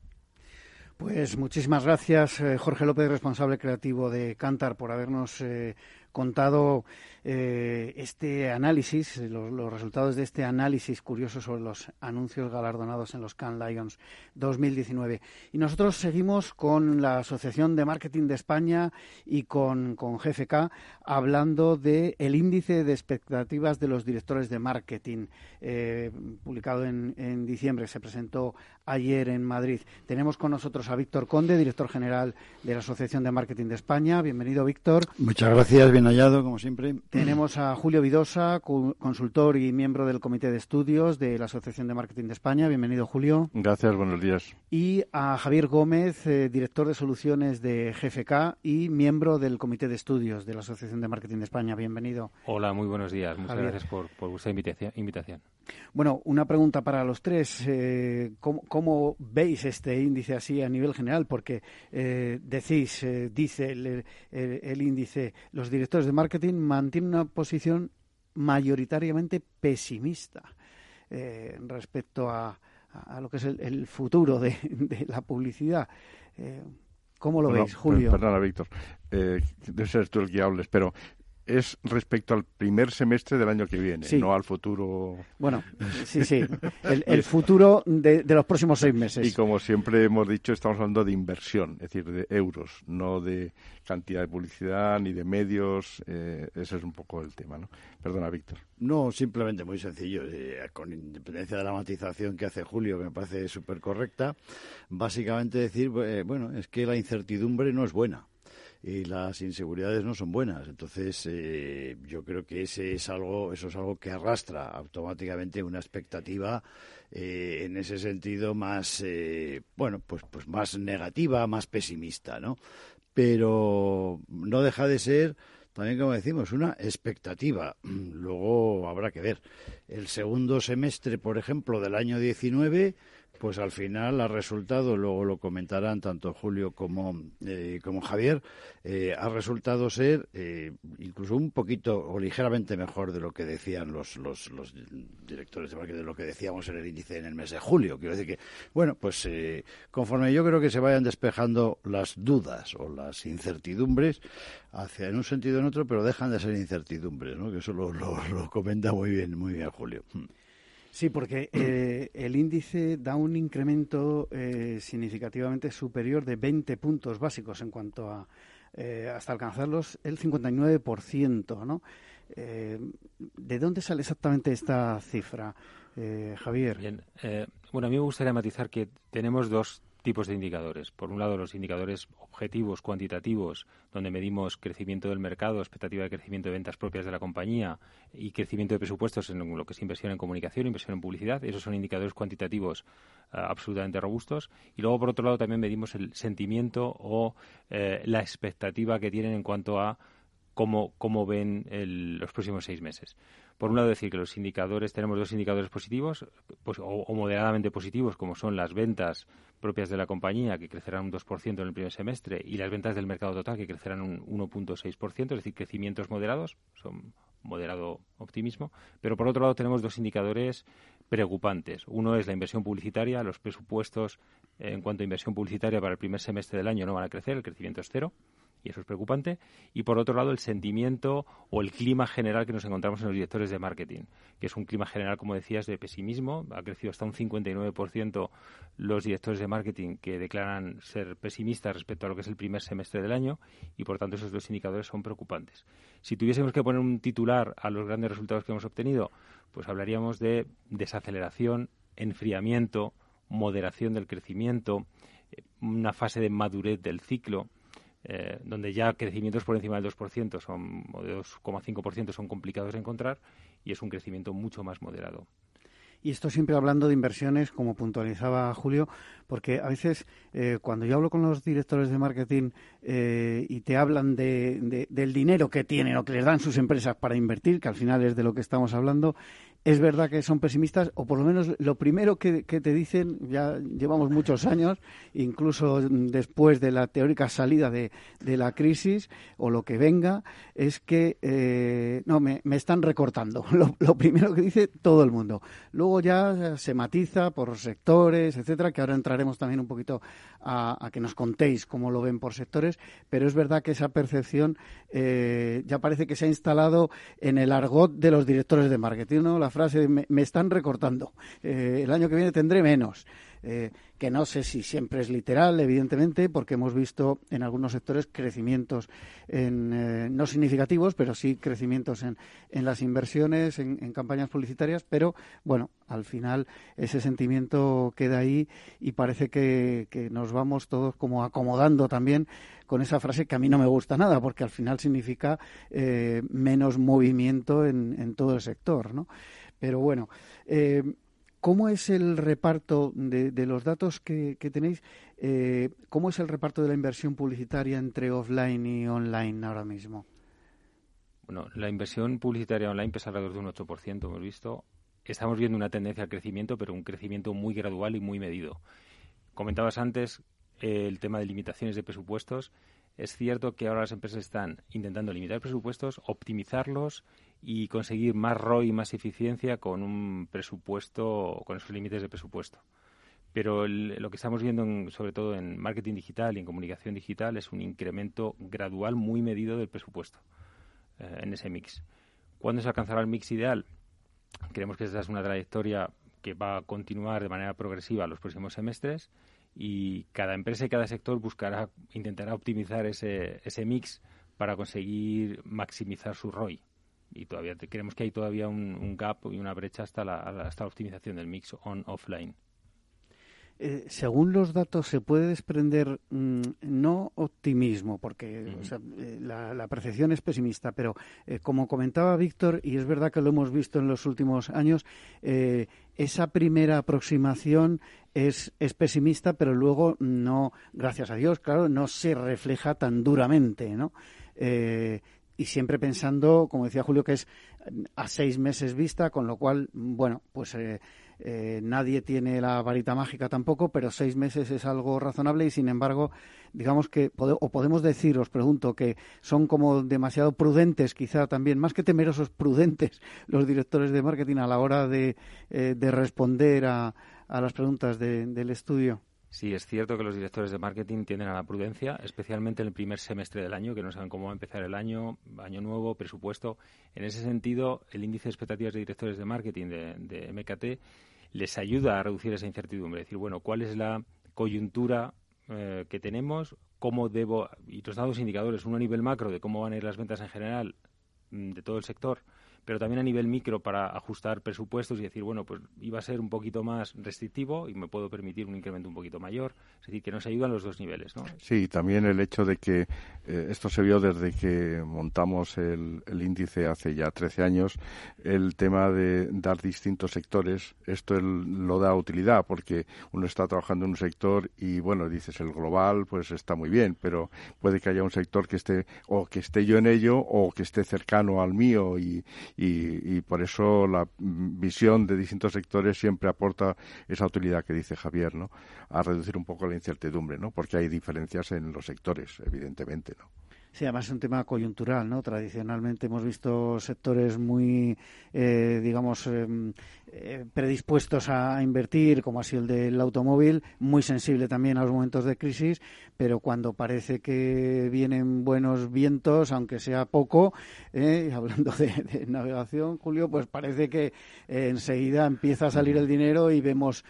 Pues muchísimas gracias, eh, Jorge López, responsable creativo de Cantar, por habernos eh, contado eh, este análisis, los, resultados de este análisis curioso sobre los anuncios galardonados en los Cannes Lions 2019. Y nosotros seguimos con la Asociación de Marketing de España y con, con GFK hablando del el índice de expectativas de los directores de marketing, eh, publicado en, en diciembre, se presentó ayer en Madrid. Tenemos con nosotros a Víctor Conde, director general de la Asociación de Marketing de España. Bienvenido, Víctor. Muchas gracias, bien hallado, como siempre. Tenemos a Julio Vidosa, consultor y miembro del Comité de Estudios de la Asociación de Marketing de España. Bienvenido, Julio. Gracias, buenos días. Y a Javier Gómez, eh, director de soluciones de GFK y miembro del Comité de Estudios de la Asociación de Marketing de España. Bienvenido. Hola, muy buenos días. Muchas Javier. gracias por, por vuestra invitación. Bueno, una pregunta para los tres. Eh, ¿cómo, ¿cómo, veis este índice así a nivel general? Porque eh, decís, eh, dice el, el, el, índice, los directores de marketing mantienen una posición mayoritariamente pesimista eh, respecto a, a, lo que es el, el futuro de, de, la publicidad. Eh, ¿Cómo lo bueno, veis, Julio? Perdona, Víctor. Eh, debe ser tú el que hables, pero es respecto al primer semestre del año que viene, sí. no al futuro. Bueno, sí, sí, el, el futuro de, de, los próximos seis meses. Y como siempre hemos dicho, estamos hablando de inversión, es decir, de euros, no de cantidad de publicidad ni de medios. Eh, ese es un poco el tema, ¿no? Perdona, Víctor. No, simplemente muy sencillo. Eh, con independencia de la matización que hace Julio, que me parece súper correcta, básicamente decir, eh, bueno, es que la incertidumbre no es buena y las inseguridades no son buenas. Entonces, eh, yo creo que ese es algo, eso es algo que arrastra automáticamente una expectativa eh, en ese sentido más, eh, bueno, pues, pues más negativa, más pesimista, ¿no? Pero no deja de ser también como decimos, una expectativa. Luego habrá que ver. El segundo semestre, por ejemplo, del año 19 pues al final ha resultado, luego lo comentarán tanto Julio como, eh, como Javier, eh, ha resultado ser eh, incluso un poquito o ligeramente mejor de lo que decían los, los, los directores de marketing, de lo que decíamos en el índice en el mes de julio. Quiero decir que, bueno, pues conforme yo creo que se vayan despejando las dudas o las incertidumbres, hacia en un sentido o en otro, pero dejan de ser incertidumbres, ¿no? Que eso lo, lo, lo comenta muy bien, muy bien Julio. Sí, porque eh, el índice da un incremento eh, significativamente superior de 20 puntos básicos en cuanto a eh, hasta alcanzarlos el 59%, ¿no? ¿De dónde sale exactamente esta cifra, Javier? Bien, bueno, a mí me gustaría matizar que tenemos dos tipos de indicadores. Por un lado, los indicadores objetivos, cuantitativos, donde medimos crecimiento del mercado, expectativa de crecimiento de ventas propias de la compañía y crecimiento de presupuestos en lo que es inversión en comunicación, inversión en publicidad. Esos son indicadores cuantitativos eh, absolutamente robustos. Y luego, por otro lado, también medimos el sentimiento o eh, la expectativa que tienen en cuanto a cómo, cómo ven los próximos seis meses. Por un lado, decir que los indicadores, tenemos dos indicadores positivos pues, o, moderadamente positivos, como son las ventas propias de la compañía, que crecerán un 2% en el primer semestre, y las ventas del mercado total, que crecerán un 1.6%, es decir, crecimientos moderados, son moderado optimismo. Pero por otro lado, tenemos dos indicadores preocupantes. Uno es la inversión publicitaria. Los presupuestos en cuanto a inversión publicitaria para el primer semestre del año no van a crecer, el crecimiento es cero y eso es preocupante. Y por otro lado, el sentimiento o el clima general que nos encontramos en los directores de marketing, que es un clima general, como decías, de pesimismo. Ha crecido hasta un 59% los directores de marketing que declaran ser pesimistas respecto a lo que es el primer semestre del año y, por tanto, esos dos indicadores son preocupantes. Si tuviésemos que poner un titular a los grandes resultados que hemos obtenido, pues hablaríamos de desaceleración, enfriamiento, moderación del crecimiento, eh, una fase de madurez del ciclo eh, donde ya crecimientos por encima del 2% son, o de 2,5% son complicados de encontrar y es un crecimiento mucho más moderado. Y esto siempre hablando de inversiones, como puntualizaba Julio, porque a veces eh, cuando yo hablo con los directores de marketing eh, y te hablan de, del dinero que tienen o que les dan sus empresas para invertir, que al final es de lo que estamos hablando, es verdad que son pesimistas, o por lo menos lo primero que, te dicen, ya llevamos muchos años, incluso después de la teórica salida de, la crisis o lo que venga, es que eh, no, me, están recortando. Lo, primero que dice todo el mundo. Luego ya se matiza por sectores, etcétera, que ahora entraremos también un poquito a, que nos contéis cómo lo ven por sectores, pero es verdad que esa percepción eh, ya parece que se ha instalado en el argot de los directores de marketing, ¿no? Frase me, están recortando, eh, el año que viene tendré menos. Eh, que no sé si siempre es literal, evidentemente, porque hemos visto en algunos sectores crecimientos en, eh, no significativos, pero sí crecimientos en, en las inversiones, en, campañas publicitarias, pero bueno, al final ese sentimiento queda ahí y parece que, nos vamos todos como acomodando también con esa frase que a mí no me gusta nada, porque al final significa menos movimiento en, en todo el sector, ¿no? Pero bueno, eh, ¿cómo es el reparto de, los datos que, tenéis? Eh, ¿Cómo es el reparto de la inversión publicitaria entre offline y online ahora mismo? Bueno, la inversión publicitaria online pesa alrededor de un 8%, hemos visto. Estamos viendo una tendencia al crecimiento, pero un crecimiento muy gradual y muy medido. Comentabas antes eh, el tema de limitaciones de presupuestos. Es cierto que ahora las empresas están intentando limitar presupuestos, optimizarlos y conseguir más ROI y más eficiencia con un presupuesto, con esos límites de presupuesto. Pero lo que estamos viendo, sobre todo en marketing digital y en comunicación digital, es un incremento gradual muy medido del presupuesto eh, en ese mix. ¿Cuándo se alcanzará el mix ideal? Creemos que esta es una trayectoria que va a continuar de manera progresiva los próximos semestres y cada empresa y cada sector buscará, intentará optimizar ese, ese mix para conseguir maximizar su ROI y todavía creemos que hay todavía un, gap y una brecha hasta la, hasta la optimización del mix on-offline. Eh, según los datos se puede desprender mm, no optimismo, porque eh, la, percepción es pesimista, pero eh, como comentaba Víctor, y es verdad que lo hemos visto en los últimos años, esa primera aproximación es, es, pesimista, pero luego no, gracias a Dios, claro, no se refleja tan duramente, ¿no? Y siempre pensando, como decía Julio, que es a seis meses vista, con lo cual, bueno, pues eh, eh, nadie tiene la varita mágica tampoco, pero seis meses es algo razonable y, sin embargo, digamos que, o podemos decir, os pregunto, que son como demasiado prudentes, quizá también, más que temerosos, prudentes los directores de marketing a la hora de, eh, de responder a, a las preguntas del estudio. Sí, es cierto que los directores de marketing tienden a la prudencia, especialmente en el primer semestre del año, que no saben cómo va a empezar el año, año nuevo, presupuesto. En ese sentido, el índice de expectativas de directores de marketing de, MKT les ayuda a reducir esa incertidumbre. Es decir, bueno, ¿cuál es la coyuntura eh, que tenemos? ¿Cómo debo? Y los dados indicadores, uno a nivel macro de cómo van a ir las ventas en general mm, de todo el sector pero también a nivel micro para ajustar presupuestos y decir, bueno, pues iba a ser un poquito más restrictivo y me puedo permitir un incremento un poquito mayor. Es decir, que nos ayudan los dos niveles, ¿no? Sí, también el hecho de que eh, esto se vio desde que montamos el, índice hace ya 13 años, el tema de dar distintos sectores, esto lo da utilidad porque uno está trabajando en un sector y, bueno, dices el global, pues está muy bien, pero puede que haya un sector que esté, o que esté yo en ello, o que esté cercano al mío y, y, por eso la visión de distintos sectores siempre aporta esa utilidad que dice Javier, ¿no? A reducir un poco la incertidumbre, ¿no? Porque hay diferencias en los sectores, evidentemente, ¿no? Sí, además es un tema coyuntural, ¿no? Tradicionalmente hemos visto sectores muy, eh, digamos, em, eh, predispuestos a invertir, como ha sido el del automóvil, muy sensible también a los momentos de crisis, pero cuando parece que vienen buenos vientos, aunque sea poco, eh, hablando de, navegación, Julio, pues parece que enseguida empieza a salir el dinero y vemos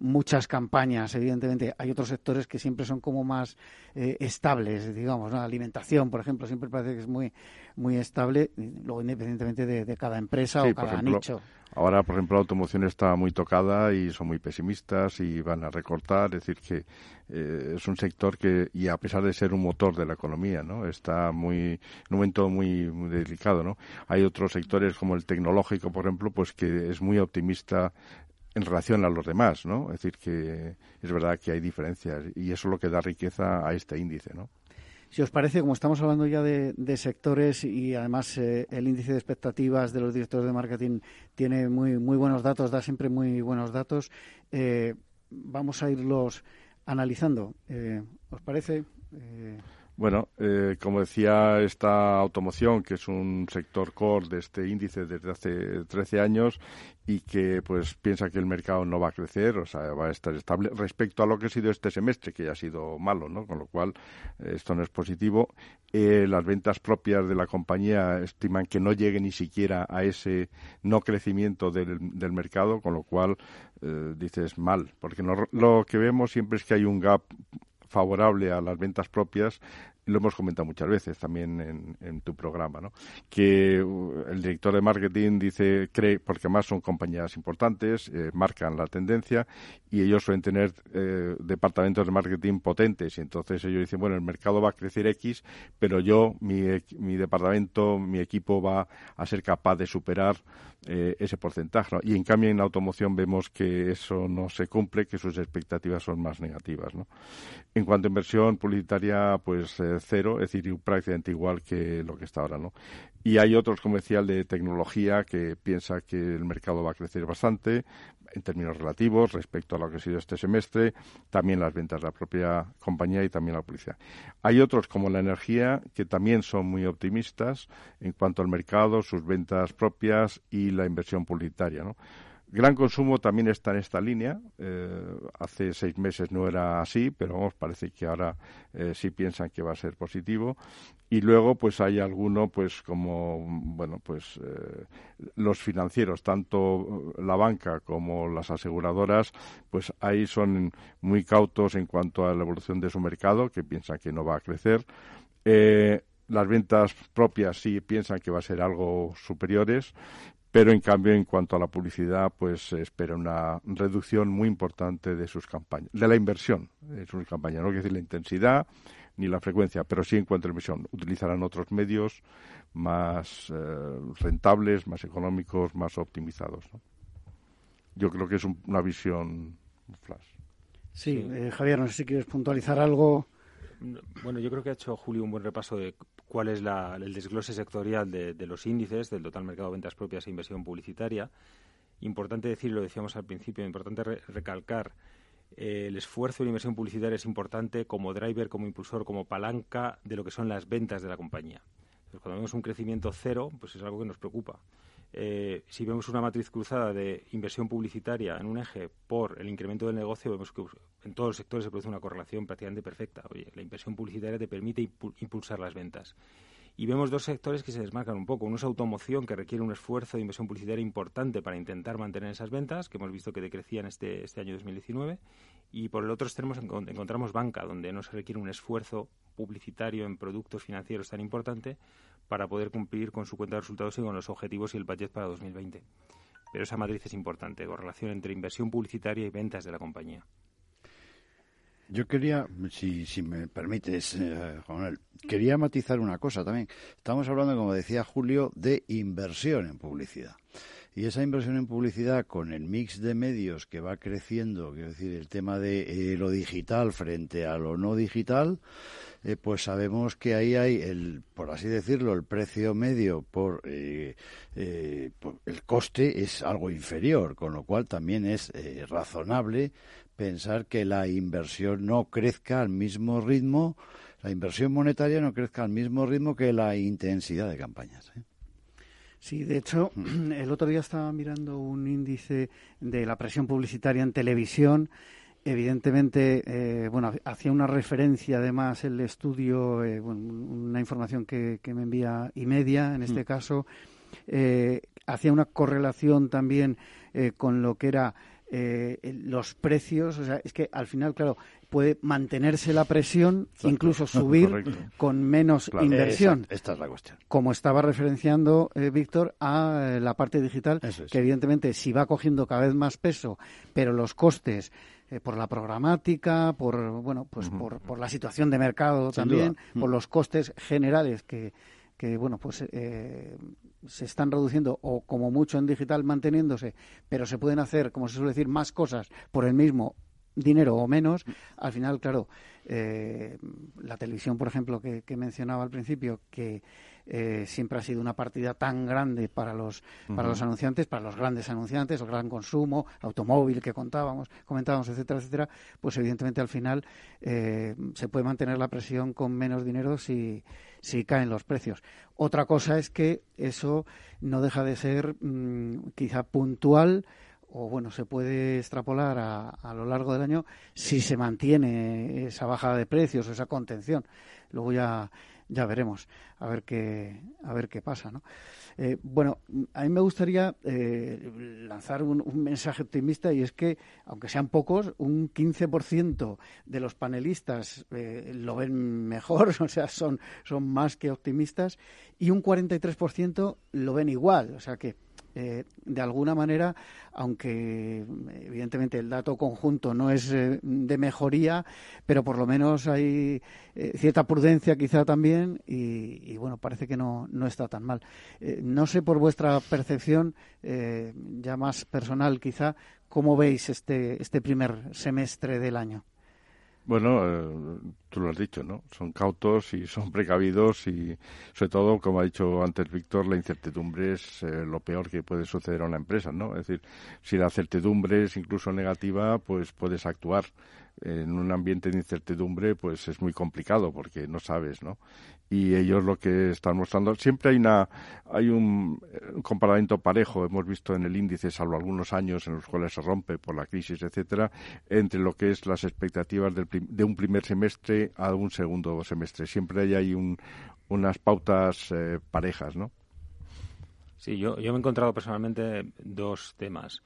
muchas campañas. Evidentemente, hay otros sectores que siempre son como más estables, digamos, ¿no? Alimentación, por ejemplo, siempre parece que es muy, muy estable, luego independientemente de, cada empresa o cada nicho. Ahora, por ejemplo, la automoción está muy tocada y son muy pesimistas y van a recortar. Es decir, que eh, es un sector que, y a pesar de ser un motor de la economía, ¿no? Está muy, en un momento muy, muy delicado, ¿no? Hay otros sectores como el tecnológico, por ejemplo, pues que es muy optimista en relación a los demás, ¿no? Es decir, que es verdad que hay diferencias y eso es lo que da riqueza a este índice, ¿no? Si os parece, como estamos hablando ya de, sectores y además eh, el índice de expectativas de los directores de marketing tiene muy, muy buenos datos, da siempre muy buenos datos, eh, vamos a irlos analizando. Eh, ¿Os parece? Bueno, eh, como decía, esta automoción, que es un sector core de este índice desde hace 13 años y que pues piensa que el mercado no va a crecer, o sea, va a estar estable respecto a lo que ha sido este semestre, que ha sido malo, ¿no? Con lo cual, eh, esto no es positivo. Eh, las ventas propias de la compañía estiman que no llegue ni siquiera a ese no crecimiento del, del mercado, con lo cual dices mal, porque lo que vemos siempre es que hay un gap favorable a las ventas propias lo hemos comentado muchas veces también en, tu programa, ¿no? que uh, el director de marketing dice, cree, porque más son compañías importantes, eh, marcan la tendencia y ellos suelen tener eh, departamentos de marketing potentes y entonces ellos dicen, bueno, el mercado va a crecer X, pero yo, mi, mi departamento, mi equipo va a ser capaz de superar eh, ese porcentaje. Y en cambio en la automoción vemos que eso no se cumple, que sus expectativas son más negativas. ¿no? En cuanto a inversión publicitaria, pues cero, es decir, prácticamente igual que lo que está ahora, ¿no? Y hay otros, el de tecnología, que piensa que el mercado va a crecer bastante en términos relativos respecto a lo que ha sido este semestre, también las ventas de la propia compañía y también la publicidad. Hay otros, como la energía, que también son muy optimistas en cuanto al mercado, sus ventas propias y la inversión publicitaria, ¿no? Gran consumo también está en esta línea. Eh, hace seis meses no era así, pero vamos, parece que ahora eh, sí piensan que va a ser positivo. Y luego, pues hay alguno, pues como, bueno, pues eh, los financieros, tanto la banca como las aseguradoras, pues ahí son muy cautos en cuanto a la evolución de su mercado, que piensan que no va a crecer. las ventas propias sí piensan que va a ser algo superiores pero en cambio en cuanto a la publicidad pues se espera una reducción muy importante de sus campañas, de la inversión en sus campañas, no quiere decir la intensidad ni la frecuencia, pero sí en cuanto a la inversión. Utilizarán otros medios más eh, rentables, más económicos, más optimizados. Yo creo que es una visión flash. Sí, eh, Javier, no sé si quieres puntualizar algo. Bueno, yo creo que ha hecho Julio un buen repaso de cuál es la, el desglose sectorial de, los índices del total mercado de ventas propias e inversión publicitaria. Importante decir, lo decíamos al principio, importante re recalcar eh, el esfuerzo de inversión publicitaria es importante como driver, como impulsor, como palanca de lo que son las ventas de la compañía. Entonces, cuando vemos un crecimiento cero, pues es algo que nos preocupa. Eh, si vemos una matriz cruzada de inversión publicitaria en un eje por el incremento del negocio, vemos que en todos los sectores se produce una correlación prácticamente perfecta. Oye, la inversión publicitaria te permite impulsar las ventas. Y vemos dos sectores que se desmarcan un poco. Uno es automoción, que requiere un esfuerzo de inversión publicitaria importante para intentar mantener esas ventas, que hemos visto que decrecían este, este año 2019. Y por el otro extremo encontramos banca, donde no se requiere un esfuerzo publicitario en productos financieros tan importante para poder cumplir con su cuenta de resultados y con los objetivos y el budget para 2020. Pero esa matriz es importante, correlación entre inversión publicitaria y ventas de la compañía. Yo quería, si, si me permites, eh, quería matizar una cosa también. Estamos hablando, como decía Julio, de inversión en publicidad. Y esa inversión en publicidad con el mix de medios que va creciendo, quiero decir, el tema de eh, lo digital frente a lo no digital, eh, pues sabemos que ahí hay, el, por así decirlo, el precio medio por, eh, por el coste es algo inferior, con lo cual también es razonable pensar que la inversión no crezca al mismo ritmo, la inversión monetaria no crezca al mismo ritmo que la intensidad de campañas. ¿eh? Sí, de hecho, el otro día estaba mirando un índice de la presión publicitaria en televisión. Evidentemente, eh, bueno, hacía una referencia además el estudio, eh, una información que, me envía Imedia, en este mm. caso, hacía una correlación también con lo que era eh, los precios, o sea, es que al final, claro, puede mantenerse la presión, incluso subir con menos inversión. esta es la cuestión. Como estaba referenciando eh, Víctor a eh, la parte digital, que evidentemente si va cogiendo cada vez más peso, pero los costes por la programática, por bueno, pues por, por, la situación de mercado también, por los costes generales que, que bueno, pues eh, se están reduciendo o como mucho en digital manteniéndose, pero se pueden hacer, como se suele decir, más cosas por el mismo dinero o menos, al final, claro, eh, la televisión, por ejemplo, que, mencionaba al principio, que eh, siempre ha sido una partida tan grande para los para los anunciantes, para los grandes anunciantes, el gran consumo, automóvil que contábamos, comentábamos, etcétera, etcétera, pues evidentemente al final se puede mantener la presión con menos dinero si si caen los precios. Otra cosa es que eso no deja de ser mm, quizá puntual o bueno, se puede extrapolar a, a, lo largo del año si se mantiene esa bajada de precios o esa contención. Luego ya, ya veremos a ver qué, a ver qué pasa, ¿no? Eh, bueno, a mí me gustaría eh, lanzar un, mensaje optimista y es que, aunque sean pocos, un 15% de los panelistas eh, lo ven mejor, o sea, son, son más que optimistas, y un 43% lo ven igual, o sea que eh, de alguna manera, aunque evidentemente el dato conjunto no es eh, de mejoría, pero por lo menos hay eh, cierta prudencia quizá también y, bueno, parece que no, no está tan mal. no sé por vuestra percepción, ya más personal quizá, cómo veis este, este primer semestre del año. Bueno, eh, tú lo has dicho, ¿no? Son cautos y son precavidos y, sobre todo, como ha dicho antes Víctor, la incertidumbre es eh, lo peor que puede suceder a una empresa, ¿no? Es decir, si la certidumbre es incluso negativa, pues puedes actuar. En un ambiente de incertidumbre, pues es muy complicado porque no sabes, ¿no? y ellos lo que están mostrando siempre hay una hay un, comportamiento parejo hemos visto en el índice salvo algunos años en los cuales se rompe por la crisis etcétera entre lo que es las expectativas de un primer semestre a un segundo semestre siempre hay ahí un, unas pautas eh, parejas no sí yo yo me he encontrado personalmente dos temas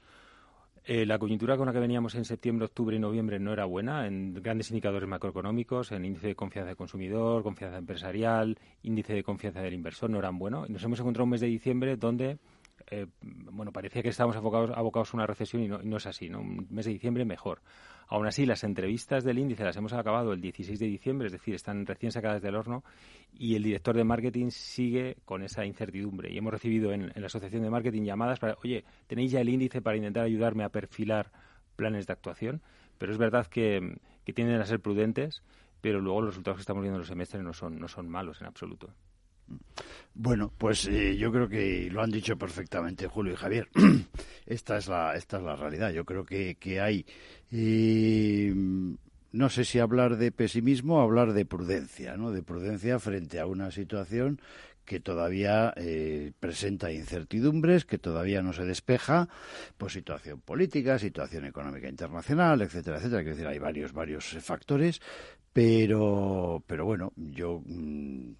eh, la coyuntura con la que veníamos en septiembre, octubre y noviembre no era buena en grandes indicadores macroeconómicos, en índice de confianza del consumidor, confianza empresarial, índice de confianza del inversor, no eran buenos. Y nos hemos encontrado un mes de diciembre donde eh, bueno, parecía que estábamos abocados, abocados a una recesión y no, no, es así, ¿no? Un mes de diciembre mejor. Aún así, las entrevistas del índice las hemos acabado el 16 de diciembre, es decir, están recién sacadas del horno y el director de marketing sigue con esa incertidumbre. Y hemos recibido en, la asociación de marketing llamadas para, oye, ¿tenéis ya el índice para intentar ayudarme a perfilar planes de actuación? Pero es verdad que, que tienden a ser prudentes pero luego los resultados que estamos viendo en los semestres no son, no son malos en absoluto. Bueno, pues eh, yo creo que lo han dicho perfectamente Julio y Javier. esta es la esta es la realidad. Yo creo que, que hay eh, no sé si hablar de pesimismo o hablar de prudencia, ¿no? De prudencia frente a una situación que todavía eh, presenta incertidumbres, que todavía no se despeja, pues situación política, situación económica internacional, etcétera, etcétera. Quiero decir, hay varios, varios factores, pero, pero bueno, yo mm,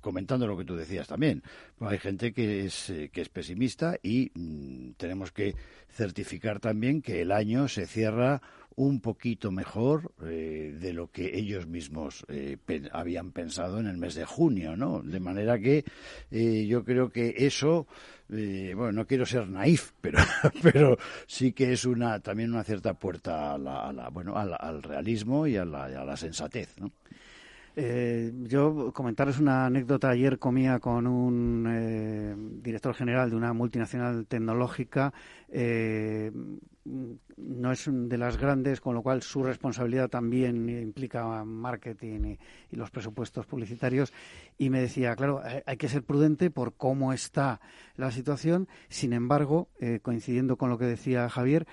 comentando lo que tú decías también, hay gente que es, eh, que es pesimista y mm, tenemos que certificar también que el año se cierra un poquito mejor eh, de lo que ellos mismos eh, habían pensado en el mes de junio, ¿no? De manera que eh, yo creo que eso, bueno, no quiero ser naif, pero, pero sí que es una también una cierta puerta a la, bueno, al, realismo y a la, a la sensatez, ¿no? Eh, yo comentarles una anécdota. Ayer comía con un eh, director general de una multinacional tecnológica. Eh, no es de las grandes, con lo cual su responsabilidad también implica marketing y, los presupuestos publicitarios. Y me decía, claro, hay que ser prudente por cómo está la situación. Sin embargo, coincidiendo con lo que decía Javier,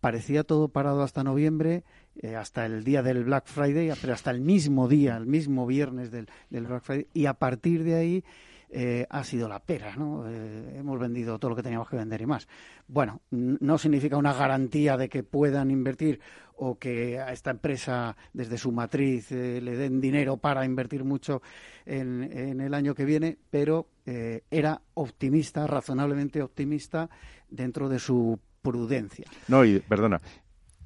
parecía todo parado hasta noviembre eh, hasta el día del Black Friday, pero hasta el mismo día, el mismo viernes del, Black Friday, y a partir de ahí eh, ha sido la pera, ¿no? Eh, hemos vendido todo lo que teníamos que vender y más. Bueno, no significa una garantía de que puedan invertir o que a esta empresa desde su matriz le den dinero para invertir mucho en, en el año que viene, pero era optimista, razonablemente optimista dentro de su prudencia. No, y perdona,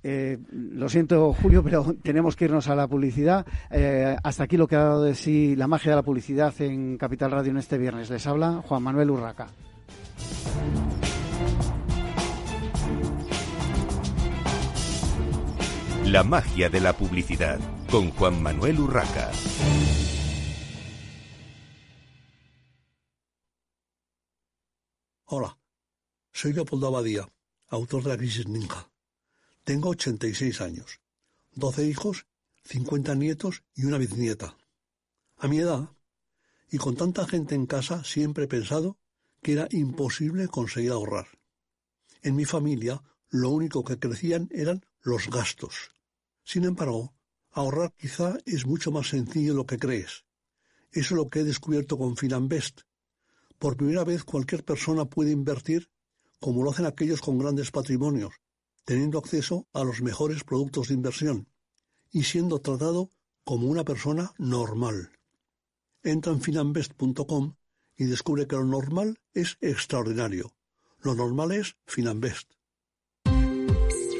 eh, lo siento, Julio, pero tenemos que irnos a la publicidad. Eh, hasta aquí lo que ha dado de sí la magia de la publicidad en Capital Radio en este viernes. Les habla Juan Manuel Urraca. La magia de la publicidad con Juan Manuel Urraca. Hola, soy Leopoldo Abadía, autor de La Crisis Ninja tengo 86 años, 12 hijos, 50 nietos y una bisnieta. A mi edad, y con tanta gente en casa, siempre he pensado que era imposible conseguir ahorrar. En mi familia, lo único que crecían eran los gastos. Sin embargo, ahorrar quizá es mucho más sencillo de lo que crees. Eso es lo que he descubierto con Finanbest. Por primera vez cualquier persona puede invertir como lo hacen aquellos con grandes patrimonios, teniendo acceso a los mejores productos de inversión y siendo tratado como una persona normal. Entra en finambest.com y descubre que lo normal es extraordinario. Lo normal es Finambest.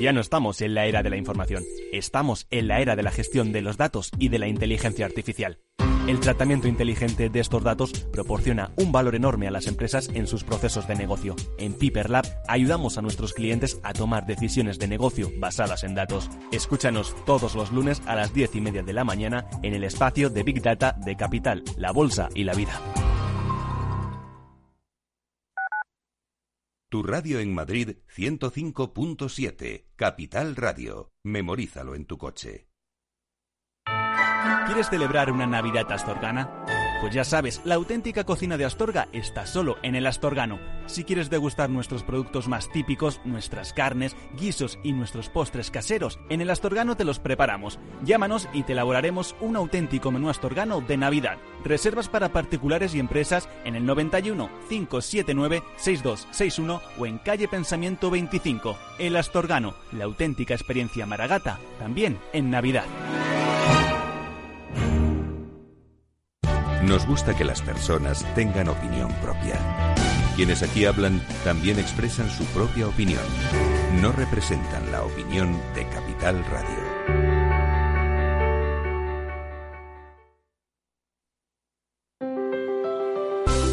Ya no estamos en la era de la información, estamos en la era de la gestión de los datos y de la inteligencia artificial. El tratamiento inteligente de estos datos proporciona un valor enorme a las empresas en sus procesos de negocio. En Piper Lab ayudamos a nuestros clientes a tomar decisiones de negocio basadas en datos. Escúchanos todos los lunes a las 10 y media de la mañana en el espacio de Big Data de Capital, la Bolsa y la Vida. Tu radio en Madrid 105.7, Capital Radio. Memorízalo en tu coche. ¿Quieres celebrar una Navidad astorgana? Pues ya sabes, la auténtica cocina de Astorga está solo en el Astorgano. Si quieres degustar nuestros productos más típicos, nuestras carnes, guisos y nuestros postres caseros, en el Astorgano te los preparamos. Llámanos y te elaboraremos un auténtico menú astorgano de Navidad. Reservas para particulares y empresas en el 91 579 6261 o en calle Pensamiento 25. El Astorgano, la auténtica experiencia maragata, también en Navidad. Nos gusta que las personas tengan opinión propia. Quienes aquí hablan también expresan su propia opinión. No representan la opinión de Capital Radio.